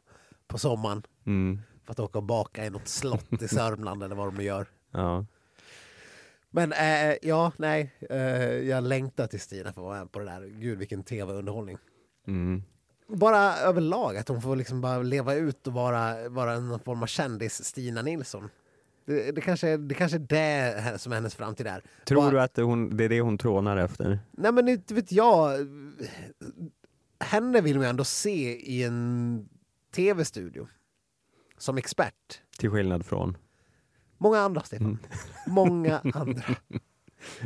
S4: på sommaren
S3: Mm,
S4: för att åka och baka i något slott i Sörmland eller vad de nu gör.
S3: ja.
S4: Men eh, ja, nej, eh, jag längtar till Stina för att vara med på det där. Gud vilken tv-underhållning.
S3: Mm.
S4: Bara överlag, att hon får liksom bara leva ut och vara, vara en form av kändis-Stina Nilsson. Det, det, kanske, det kanske är det som är hennes framtid är.
S3: Tror
S4: Bara-
S3: du att hon, det är det hon trånar efter?
S4: Nej men inte vet jag. Henne vill man ändå se i en tv-studio. Som expert.
S3: Till skillnad från?
S4: Många andra, Stefan.
S3: Mm.
S4: Många andra.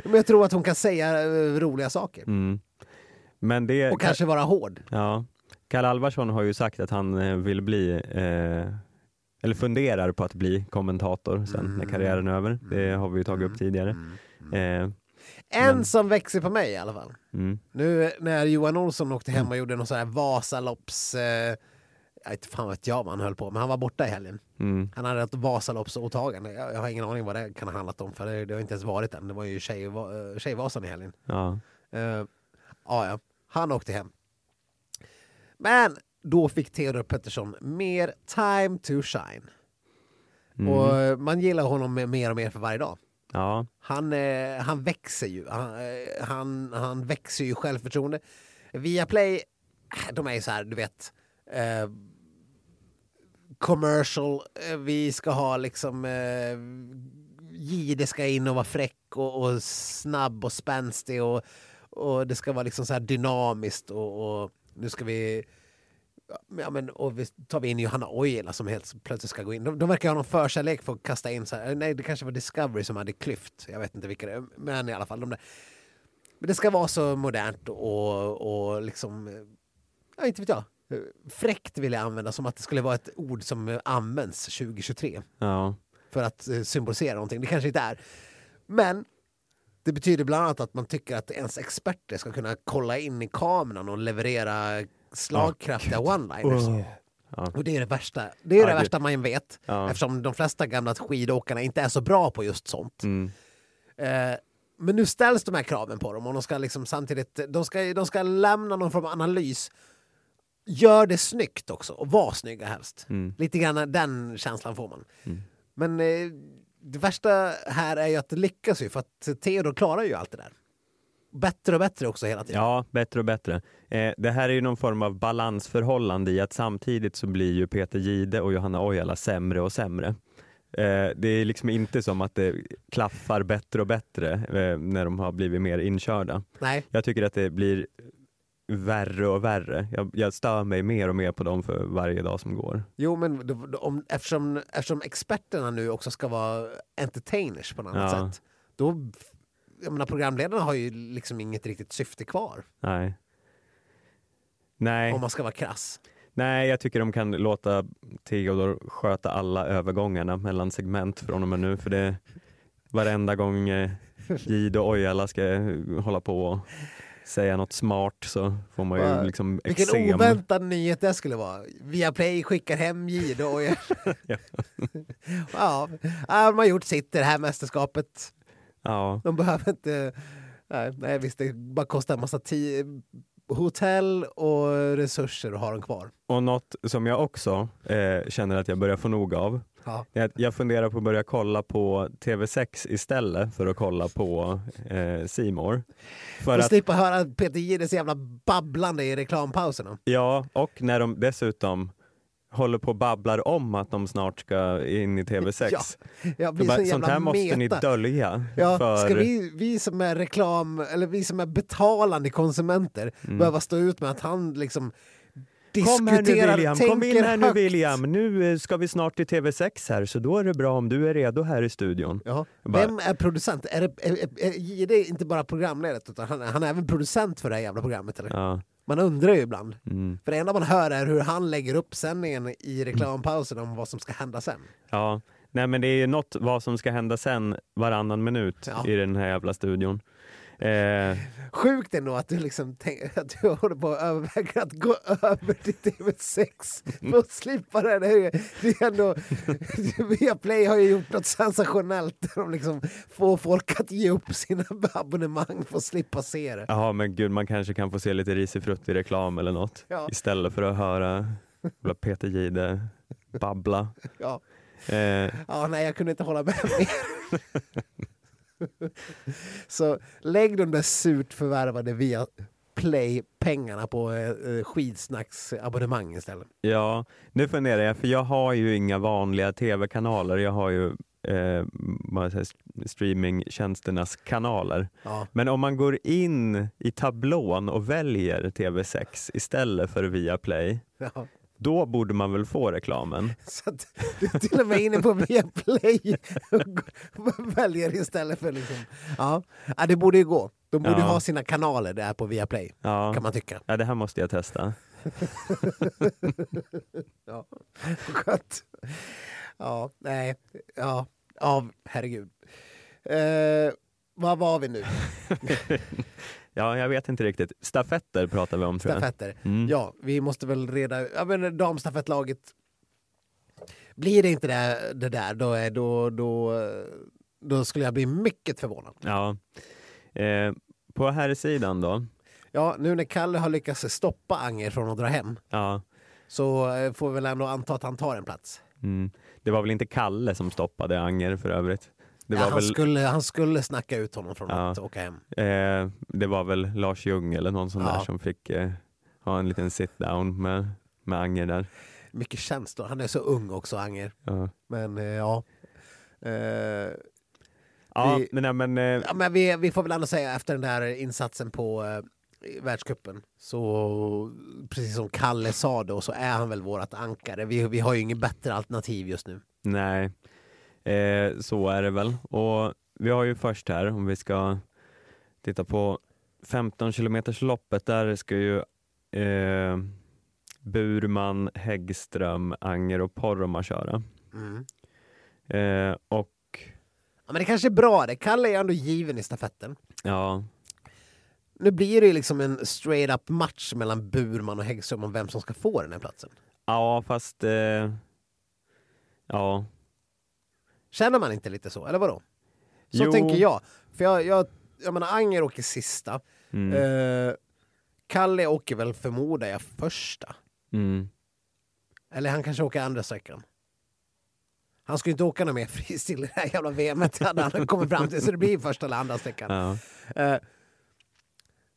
S4: Men jag tror att hon kan säga eh, roliga saker.
S3: Mm. Men det
S4: Och kanske vara hård.
S3: Ja, Kalle Alvarsson har ju sagt att han eh, vill bli, eh, eller funderar på att bli kommentator sen när
S4: Mm.
S3: karriären är över. Det har vi ju tagit upp tidigare. Eh,
S4: En
S3: Men-
S4: som växer på mig i alla fall.
S3: mm,
S4: Nu när Johan Olsson åkte hem och gjorde någon sån här Vasalopps... Eh, jag vet fan vet jag vad han höll på med. Han var borta i helgen.
S3: mm,
S4: Han hade ett Vasaloppsåtagande. Jag, jag har ingen aning vad det kan ha handlat om för det, det har inte ens varit än. Det var ju tjej, eh, Tjejvasan i helgen.
S3: ja.
S4: Uh, ja, ja, han åkte hem. Men då fick Theodor Pettersson mer time to shine.
S3: Mm,
S4: Och eh, man gillar honom mer och mer för varje dag.
S3: ja.
S4: Han, eh, han växer ju. Han, eh, han, han växer ju självförtroende. Viaplay, de är ju så här, du vet... Eh, commercial, eh, vi ska ha liksom... Eh, Gide ska in och vara fräck och, och snabb och spänstig och, och det ska vara liksom så här dynamiskt och, och nu ska vi... Ja, men, och vi tar vi in Johanna Ojala som helt plötsligt ska gå in. De, de verkar ha någon förkärlek för att kasta in så här. Nej, det kanske var Discovery som hade Klyft. Jag vet inte vilka det är. Men i alla fall de där. Men det ska vara så modernt och, och liksom... Ja, inte vet jag. Fräckt vill jag använda som att det skulle vara ett ord som eh, används 2023
S3: ja.
S4: för att eh, symbolisera någonting. Det kanske inte är. Men det betyder bland annat att man tycker att ens experter ska kunna kolla in i kameran och leverera slagkraftiga one-liners.
S3: Ja.
S4: Och det är det värsta, det, är det- värsta man vet.
S3: Ja.
S4: Eftersom de flesta gamla skidåkarna inte är så bra på just sånt.
S3: Mm.
S4: Eh, men nu ställs de här kraven på dem och de ska liksom samtidigt de ska, de ska lämna någon form av analys. Gör det snyggt också och var snygga helst.
S3: Mm.
S4: Lite grann den känslan får man.
S3: Mm.
S4: Men eh, det värsta här är ju att det lyckas ju för att Theodor klarar ju allt det där. Bättre och bättre också hela tiden.
S3: Ja, bättre och bättre. Eh, det här är ju någon form av balansförhållande i att samtidigt så blir ju Peter Gide och Johanna Ojala sämre och sämre. Eh, det är liksom inte som att det klaffar bättre och bättre eh, när de har blivit mer inkörda.
S4: Nej,
S3: Jag tycker att det blir värre och värre. Jag, jag stör mig mer och mer på dem för varje dag som går.
S4: jo men då, då, om, eftersom, eftersom experterna nu också ska vara entertainers på något annat
S3: Ja.
S4: sätt. Då, jag menar, programledarna har ju liksom inget riktigt syfte kvar.
S3: Nej. Nej.
S4: Om man ska vara krass.
S3: Nej, jag tycker de kan låta Theodor sköta alla övergångarna mellan segment från och med nu. För det varenda gång eh, Gide och Ojala ska eh, hålla på och säga något smart så får man ju liksom
S4: Vilken
S3: eksem.
S4: oväntad nyhet det skulle vara. Viaplay skickar hem Gide och ja, ja, de har gjort sitt i det här mästerskapet.
S3: Ja,
S4: De behöver inte... Nej, nej visst, det bara kostar en massa ti- hotell och resurser att ha dem kvar.
S3: och något som jag också eh, känner att jag börjar få nog av.
S4: Ja.
S3: att Jag funderar på att börja kolla på TV6 istället för att kolla på eh, More. För
S4: att slippa höra Peter Gides jävla babblande i reklampauserna.
S3: Ja, och när de dessutom håller på och babblar om att de snart ska in i TV6.
S4: Ja, Jag blir
S3: bara,
S4: så
S3: Sånt här måste ni
S4: meta.
S3: dölja.
S4: Ja,
S3: för...
S4: Ska vi, vi som är reklam, eller vi som är betalande konsumenter
S3: Mm.
S4: behöva stå ut med att han liksom
S3: Kom här nu William, kom in här nu. William. Nu eh, ska vi snart till TV6 här, så då är det bra om du är redo här i studion. Bara-
S4: Vem är producent? Är, det, är, är, är Jihde inte bara programledare utan han, han är även producent för det här jävla programmet? Eller?
S3: Ja,
S4: Man undrar ju ibland.
S3: mm.
S4: För det enda man hör är hur han lägger upp sändningen i reklampausen om vad som ska hända sen.
S3: ja. Nej men det är ju något vad som ska hända sen varannan minut
S4: Ja.
S3: i den här jävla studion. Eh,
S4: Sjukt ändå att du, liksom tänk, att du håller på att överväga att gå över till TV6 för att slippa det. Det är, det är ändå, Viaplay har ju gjort något sensationellt där de liksom får folk att ge upp sina abonnemang för att slippa se det.
S3: Jaha men gud man kanske kan få se lite risifrutt i reklam eller något
S4: Ja.
S3: istället för att höra Peter Jihde babbla.
S4: Ja.
S3: Eh,
S4: Ja, nej, jag kunde inte hålla med mer. Så lägg de där surt förvärvade via Play-pengarna på eh, skidsnacksabonnemang istället.
S3: Ja, nu funderar jag, för jag har ju inga vanliga tv-kanaler. Jag har ju eh, streamingtjänsternas kanaler.
S4: Ja.
S3: Men om man går in i tablån och väljer TV6 istället för Viaplay,
S4: Ja.
S3: Då borde man väl få reklamen?
S4: Så att du är till och med inne på Viaplay och väljer istället för liksom... Ja, ja det borde ju gå. De borde
S3: Ja.
S4: ha sina kanaler där på Viaplay,
S3: Ja,
S4: kan man tycka.
S3: ja det här måste jag testa.
S4: ja, skönt. Ja, nej, ja, ja herregud. Eh, vad var vi nu?
S3: Ja, jag vet inte riktigt. Stafetter pratar vi om tror jag.
S4: Stafetter.
S3: Mm.
S4: Ja, vi måste väl reda... Ja, men damstafettlaget... Blir det inte det, det där, då, är, då, då, då skulle jag bli mycket förvånad.
S3: Ja. Eh, på här sidan då?
S4: Ja, nu när Kalle har lyckats stoppa Anger från att dra hem
S3: Ja.
S4: så eh, får vi väl ändå anta att han tar en plats.
S3: Mm. Det var väl inte Kalle som stoppade Anger för övrigt?
S4: Ja, han,
S3: väl,
S4: skulle, han skulle snacka ut honom från
S3: Ja.
S4: att åka hem.
S3: eh, det var väl Lars Ljung eller någon sån
S4: Ja.
S3: där som fick eh, ha en liten sit down med, med Anger där.
S4: Mycket känslor. Han är så ung också, Anger.
S3: Ja.
S4: Men eh, ja. Eh,
S3: Ja,
S4: Vi-
S3: men, men, eh,
S4: ja men vi, vi får väl ändå säga efter den där insatsen på eh, i världscupen så precis som Kalle sa då så är han väl vårt ankare. Vi, vi har ju inget bättre alternativ just nu.
S3: nej, eh, så är det väl. Och vi har ju först här, om vi ska titta på 15 kilometers loppet där ska ju eh, Burman, Häggström, Anger och Poromaa köra.
S4: Mm.
S3: Eh, och
S4: Ja, men det kanske är bra det. Kalle är ändå given i stafetten.
S3: ja,
S4: Nu blir det ju liksom en straight up match mellan Burman och Häggström om vem som ska få den här platsen.
S3: ja fast eh, ja,
S4: Känner man inte lite så, eller vadå? Så
S3: Jo.
S4: tänker jag. För jag, jag, jag menar, Anger åker sista.
S3: mm,
S4: Eh, Kalle åker väl, förmodar jag, första.
S3: mm,
S4: Eller han kanske åker andra sträckan. Han ska ju inte åka någon mer fristil i det här jävla VMet hade han kommit fram till, så det blir första eller andra sträckan.
S3: ja,
S4: Eh,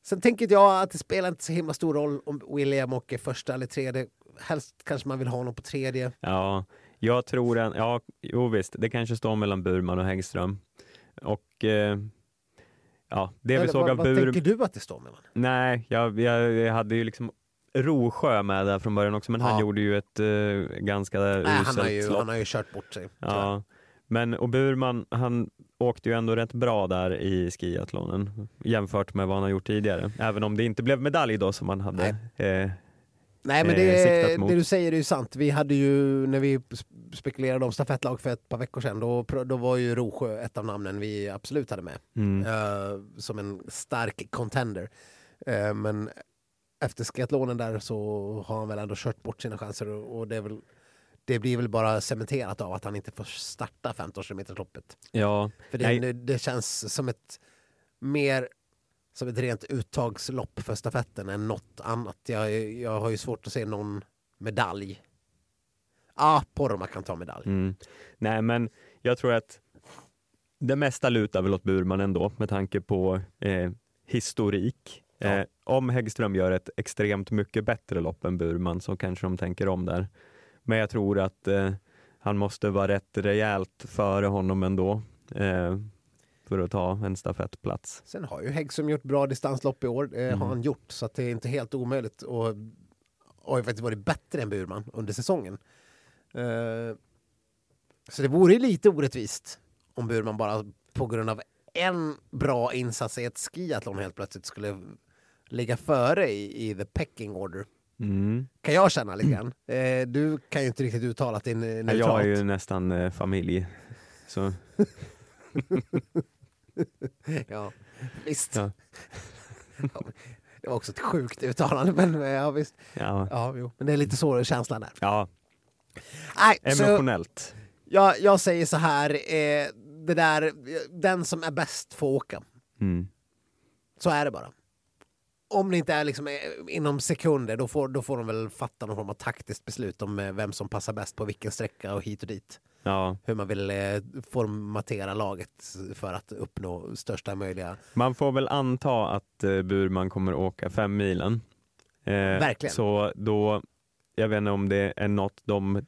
S4: sen tänker jag att det spelar inte så himla stor roll om William åker första eller tredje. Helst kanske man vill ha honom på tredje.
S3: ja, jag tror en, ja, jo visst, det kanske står mellan Burman och Häggström. Och eh, ja, det vi
S4: Eller
S3: såg
S4: vad,
S3: av
S4: vad
S3: Bur...
S4: tänker du att det står mellan?
S3: Nej, jag, jag, jag hade ju liksom Rosjö med där från början också, men han
S4: Ja.
S3: gjorde ju ett eh, ganska
S4: Nej, han, har
S3: uselt
S4: ju,
S3: lopp.
S4: han har ju kört bort sig.
S3: Ja, men och Burman, han åkte ju ändå rätt bra där i skiathlonen jämfört med vad han har gjort tidigare. Även om det inte blev medalj då som han hade. Eh,
S4: Nej men
S3: eh,
S4: det, det du säger är ju sant. Vi hade ju, när vi sp- spekulerade om stafettlag för ett par veckor sedan, då, då var ju Rosjö ett av namnen vi absolut hade med.
S3: mm,
S4: Eh, som en stark contender. Eh, men efter skiathlonen där så har han väl ändå kört bort sina chanser och, och det, väl, det blir väl bara cementerat av att han inte får starta 15 km loppet.
S3: ja,
S4: För det, det känns som ett mer som ett rent uttagslopp för stafetten än något annat. Jag, jag har ju svårt att se någon medalj. Ja, ah, Poromaa kan ta medalj.
S3: mm. Nej, men jag tror att det mesta lutar väl åt Burman ändå med tanke på eh, historik.
S4: Ja.
S3: Eh, om Häggström gör ett extremt mycket bättre lopp än Burman så kanske de tänker om där. Men jag tror att eh, han måste vara rätt rejält före honom ändå eh, för att ta en stafettplats.
S4: Sen har ju Häggström gjort bra distanslopp i år, eh,
S3: Mm.
S4: har han gjort, så det är inte helt omöjligt och har ju faktiskt varit bättre än Burman under säsongen. Eh, så det vore ju lite orättvist om Burman bara på grund av en bra insats i ett skiathlon helt plötsligt skulle ligga före i, i the pecking order.
S3: Mm.
S4: Kan jag känna lite grann. Eh, du kan ju inte riktigt uttala att det är neutralt.
S3: Jag är ju nästan eh, familj. Så,
S4: Ja, visst.
S3: Ja.
S4: Det var också ett sjukt uttalande, men eh, ja, visst.
S3: ja,
S4: Ja, jo. Men det är lite så känslan är.
S3: ja,
S4: Nej, så
S3: emotionellt.
S4: jag, jag säger så här, eh, det där, den som är bäst får åka.
S3: Mm.
S4: Så är det bara. Om det inte är liksom eh, inom sekunder, då får, då får de väl fatta någon form av taktiskt beslut om eh, vem som passar bäst på vilken sträcka och hit och dit.
S3: Ja,
S4: Hur man vill eh, formatera laget för att uppnå största möjliga...
S3: man får väl anta att Burman kommer åka fem milen. Eh,
S4: Verkligen.
S3: Så då, jag vet inte om det är något de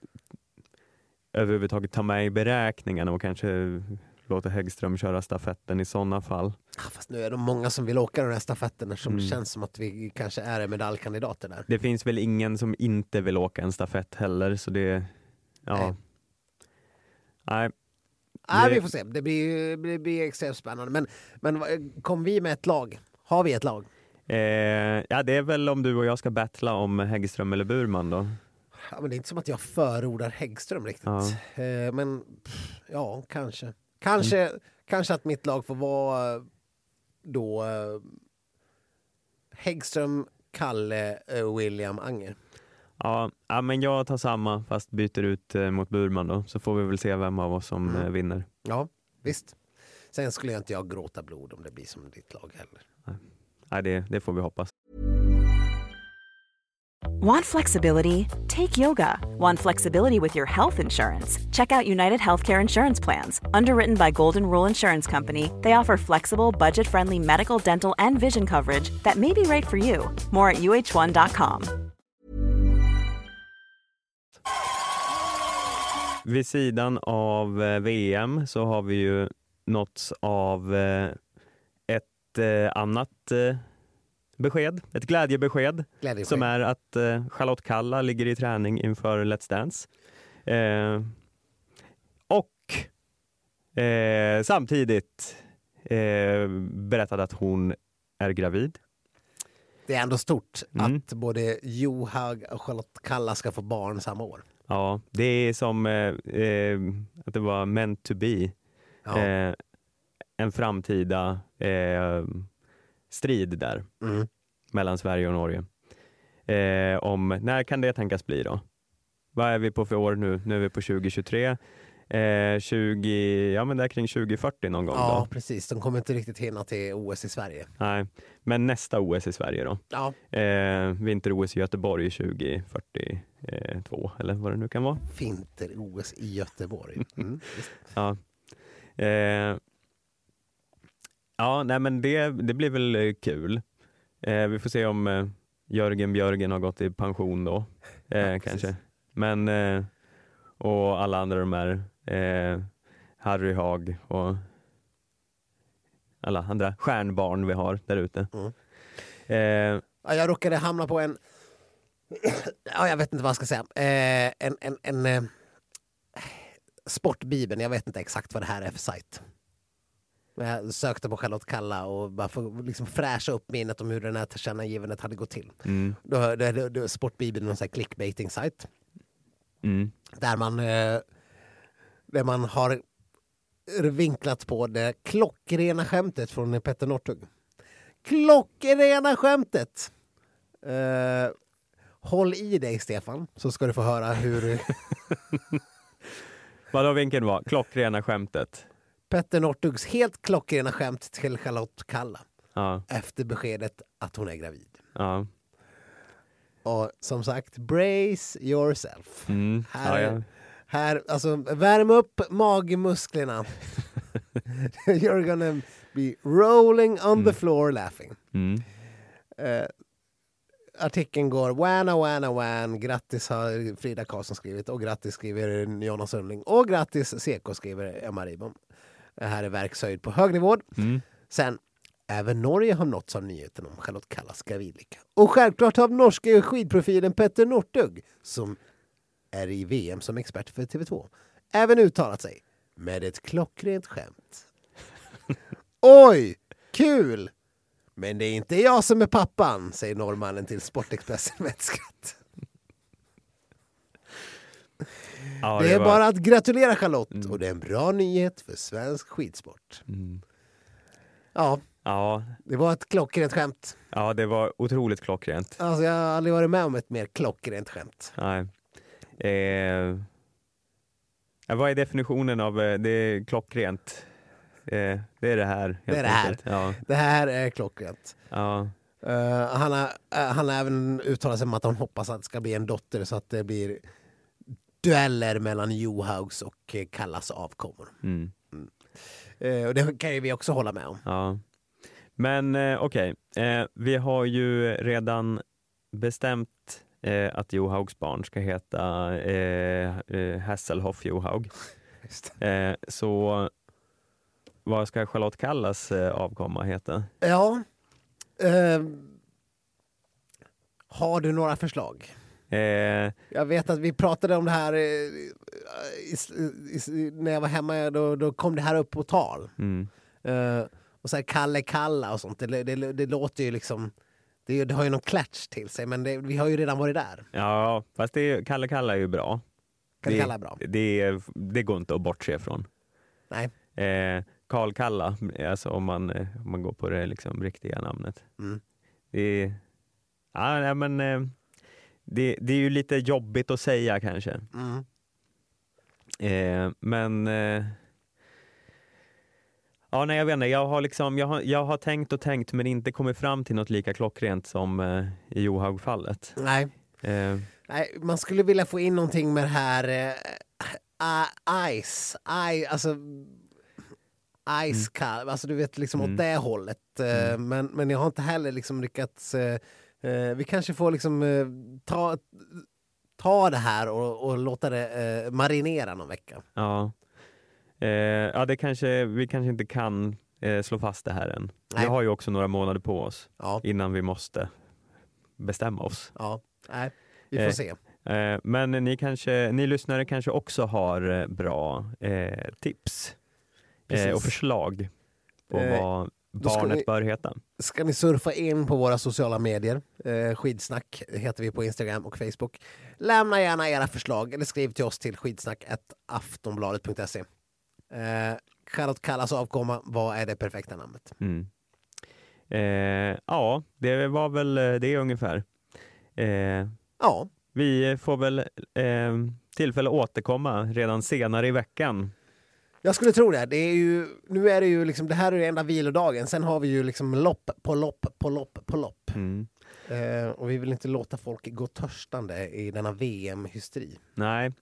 S3: överhuvudtaget tar med i beräkningarna och kanske låter Häggström köra stafetten i sådana fall.
S4: Fast nu är det många som vill åka den här stafetten som
S3: Mm.
S4: känns som att vi kanske är medaljkandidater där.
S3: Det finns väl ingen som inte vill åka en stafett heller, så det, ja.
S4: Nej.
S3: Nej,
S4: Nej,
S3: Det-
S4: vi får se. Det blir, det blir extremt spännande. Men, men vad- kom vi med ett lag? Har vi ett lag?
S3: Eh, ja, det är väl om du och jag ska battla om Häggström eller Burman då.
S4: Ja, men det är inte som att jag förordar Häggström riktigt.
S3: Ja.
S4: Eh, men pff, ja, kanske. Kanske,
S3: Mm.
S4: kanske att mitt lag får vara eh, då eh, Häggström, Kalle, eh, William, Anger.
S3: Ja, ja, men jag tar samma fast byter ut eh, mot Burman då, så får vi väl se vem av oss som
S4: Mm.
S3: eh, vinner.
S4: Ja, visst. Sen skulle jag inte jag gråta blod om det blir som ditt lag heller.
S3: Nej, det, det får vi hoppas.
S6: Want flexibility? Take yoga. Want flexibility with your health insurance? Check out United Healthcare Insurance Plans. Underwritten by Golden Rule Insurance Company, they offer flexible, budget friendly medical, dental, and vision coverage that may be right for you. More at uh1.com.
S3: Vid sidan av eh, VM så har vi ju nåtts av eh, ett eh, annat besked, ett glädjebesked
S4: Glädje
S3: som är att eh, Charlotte Kalla ligger i träning inför Let's Dance. Eh, och eh, samtidigt eh, berättade att hon är gravid.
S4: Det är ändå stort
S3: Mm.
S4: att både Johaug och Charlotte Kalla ska få barn samma år.
S3: Ja, det är som eh, eh, att det var meant to be.
S4: Ja.
S3: En framtida strid där
S4: Mm.
S3: mellan Sverige och Norge. Eh, om när kan det tänkas bli då? Vad är vi på för år nu? Nu är vi på 2023. Eh, 20, ja men där kring 2040 någon gång
S4: ja,
S3: då?
S4: precis. De kommer inte riktigt hinna till OS i Sverige.
S3: Nej, men nästa OS i Sverige då?
S4: Ja,
S3: Eh, Vinter-OS i Göteborg 2042 eller vad det nu kan vara.
S4: vinter-OS i Göteborg. Mm.
S3: Ja. Eh, ja, nej men det, det blir väl eh, kul. Eh, vi får se om eh, Jörgen Björgen har gått i pension då, eh,
S4: Ja,
S3: kanske. Men, eh, och alla andra de här, eh, Harry Haag och alla andra stjärnbarn vi har där ute.
S4: Mm. Ja, jag råkade hamna på en... Ja, jag vet inte vad jag ska säga. En en, en Sportbibeln, jag vet inte exakt vad det här är för sajt. Jag sökte på Charlotte Kalla och bara för liksom fräscha upp minnet om hur den här tillkännagivandet hade gått till.
S3: mm,
S4: Då, då, då, Sportbibeln är en clickbaiting-sajt.
S3: mm,
S4: Där man, eh, där man har vinklat på det klockrena skämtet från Petter Northug. Klockrena skämtet! Eh, håll i dig Stefan, så ska du få höra hur
S3: Vadå vinkeln var? Klockrena skämtet.
S4: Petter Northugs helt klockrena skämt till Charlotte Kalla
S3: Ja,
S4: efter beskedet att hon är gravid.
S3: ja.
S4: Och som sagt, brace yourself.
S3: Mm,
S4: Här,
S3: ja,
S4: här, alltså värm upp magmusklerna. You're gonna be rolling on the
S3: Mm.
S4: floor laughing.
S3: Mm.
S4: Eh, artikeln går wana wana wan, grattis har Frida Karlsson skrivit och grattis skriver Jonna Sundling och grattis CK skriver Emma Ribom. Det här är verkshöjd på hög nivå.
S3: Mm.
S4: Sen, även Norge har nåtts av nyheten om Charlotte Kallas gravidlycka. Och självklart har norska skidprofilen Petter Northug, som är i VM som expert för TV2, även uttalat sig med ett klockrent skämt. Oj, kul! Men det är inte jag som är pappan, säger norrmannen till Sportexpressen med ett skratt.
S3: Ja,
S4: det är
S3: var-
S4: bara att gratulera Charlotte
S3: Mm.
S4: och det är en bra nyhet för svensk skidsport.
S3: Mm.
S4: Ja,
S3: Ja,
S4: det var ett klockrent skämt.
S3: ja, det var otroligt klockrent.
S4: Alltså jag har aldrig varit med om ett mer klockrent skämt.
S3: Nej. Eh, vad är definitionen av eh, det är klockrent? Eh, det är det här.
S4: Det är det här.
S3: Ja,
S4: Det här är klockrent.
S3: ja,
S4: Eh, han, har, eh, han har även uttalat sig om att han hoppas att det ska bli en dotter så att det blir dueller mellan Johaugs och eh, Kallas avkommor.
S3: mm,
S4: Eh, och det kan ju vi också hålla med om.
S3: ja. Men eh, okej, eh, vi har ju redan bestämt eh, att Johaugs barn ska heta eh, eh, Hasselhoff Johaug. Så vad ska Charlotte Kallas avkomma heta?
S4: Ja. Har du några förslag?
S3: Eh,
S4: Jag vet att vi pratade om det här eh, i, i, när jag var hemma. Då, då kom det här upp på tal.
S3: mm,
S4: Eh, och så här Kalle Kalla och sånt. Det, det, det låter ju liksom Det, är det har ju någon klatsch till sig, men det, vi har ju redan varit där.
S3: Ja, fast det, Kalle Kalla är ju bra. Det
S4: kalla bra?
S3: Det, det går inte att bortse från.
S4: Nej.
S3: Eh, Karl Kalla, alltså om man, eh, om man går på det liksom riktiga namnet.
S4: Mm.
S3: Det, ja, men, eh, det, det är ju lite jobbigt att säga kanske.
S4: Mm.
S3: Eh, men eh, Ja, nej, jag vet inte. Jag har, liksom, jag, har, jag har tänkt och tänkt men inte kommit fram till något lika klockrent som eh, i Johaug-fallet.
S4: Nej.
S3: Eh,
S4: Nej, man skulle vilja få in någonting med det här uh, ice, I, alltså ice mm. alltså du vet liksom
S3: Mm.
S4: åt det hållet. Eh,
S3: Mm.
S4: men, men jag har inte heller liksom lyckats, eh, vi kanske får liksom eh, ta, ta det här och, och låta det eh, marinera någon vecka.
S3: ja. Eh, ja, det kanske, vi kanske inte kan eh, slå fast det här än.
S4: Nej.
S3: Vi har ju också några månader på oss
S4: Ja,
S3: innan vi måste bestämma oss.
S4: ja, nej, vi får
S3: Eh,
S4: se.
S3: Men ni, kanske, ni lyssnare kanske också har bra tips
S4: Precis.
S3: och förslag på vad barnet
S4: ni-
S3: bör heta.
S4: ska ni surfa in på våra sociala medier. Eh, skidsnack heter vi på Instagram och Facebook. Lämna gärna era förslag eller skriv till oss till skidsnack.aftonbladet.se. Eh, Charlotte Kallas avkomma, vad är det perfekta namnet?
S3: Mm. Eh, ja, det var väl eh, det ungefär. Eh,
S4: Ja,
S3: vi får väl eh, tillfälle återkomma redan senare i veckan.
S4: Jag skulle tro det. det är ju, nu är det ju liksom, det här är enda vilodagen. Sen har vi ju liksom lopp på lopp på lopp på lopp.
S3: Mm.
S4: Eh, och vi vill inte låta folk gå törstande i denna VM-hysteri.
S3: Nej,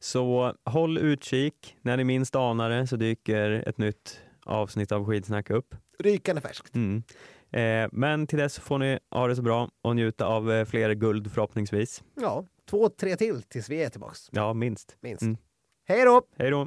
S3: så håll utkik. När ni minst anar det så dyker ett nytt avsnitt av Skidsnack upp.
S4: Rykande färskt.
S3: Mm. Eh, men till dess får ni ha det så bra och njuta av eh, fler guld förhoppningsvis.
S4: Ja, två, tre till tills vi är tillbaks.
S3: Ja, minst.
S4: Minst.
S3: Mm.
S4: Hej då!
S3: Hej då!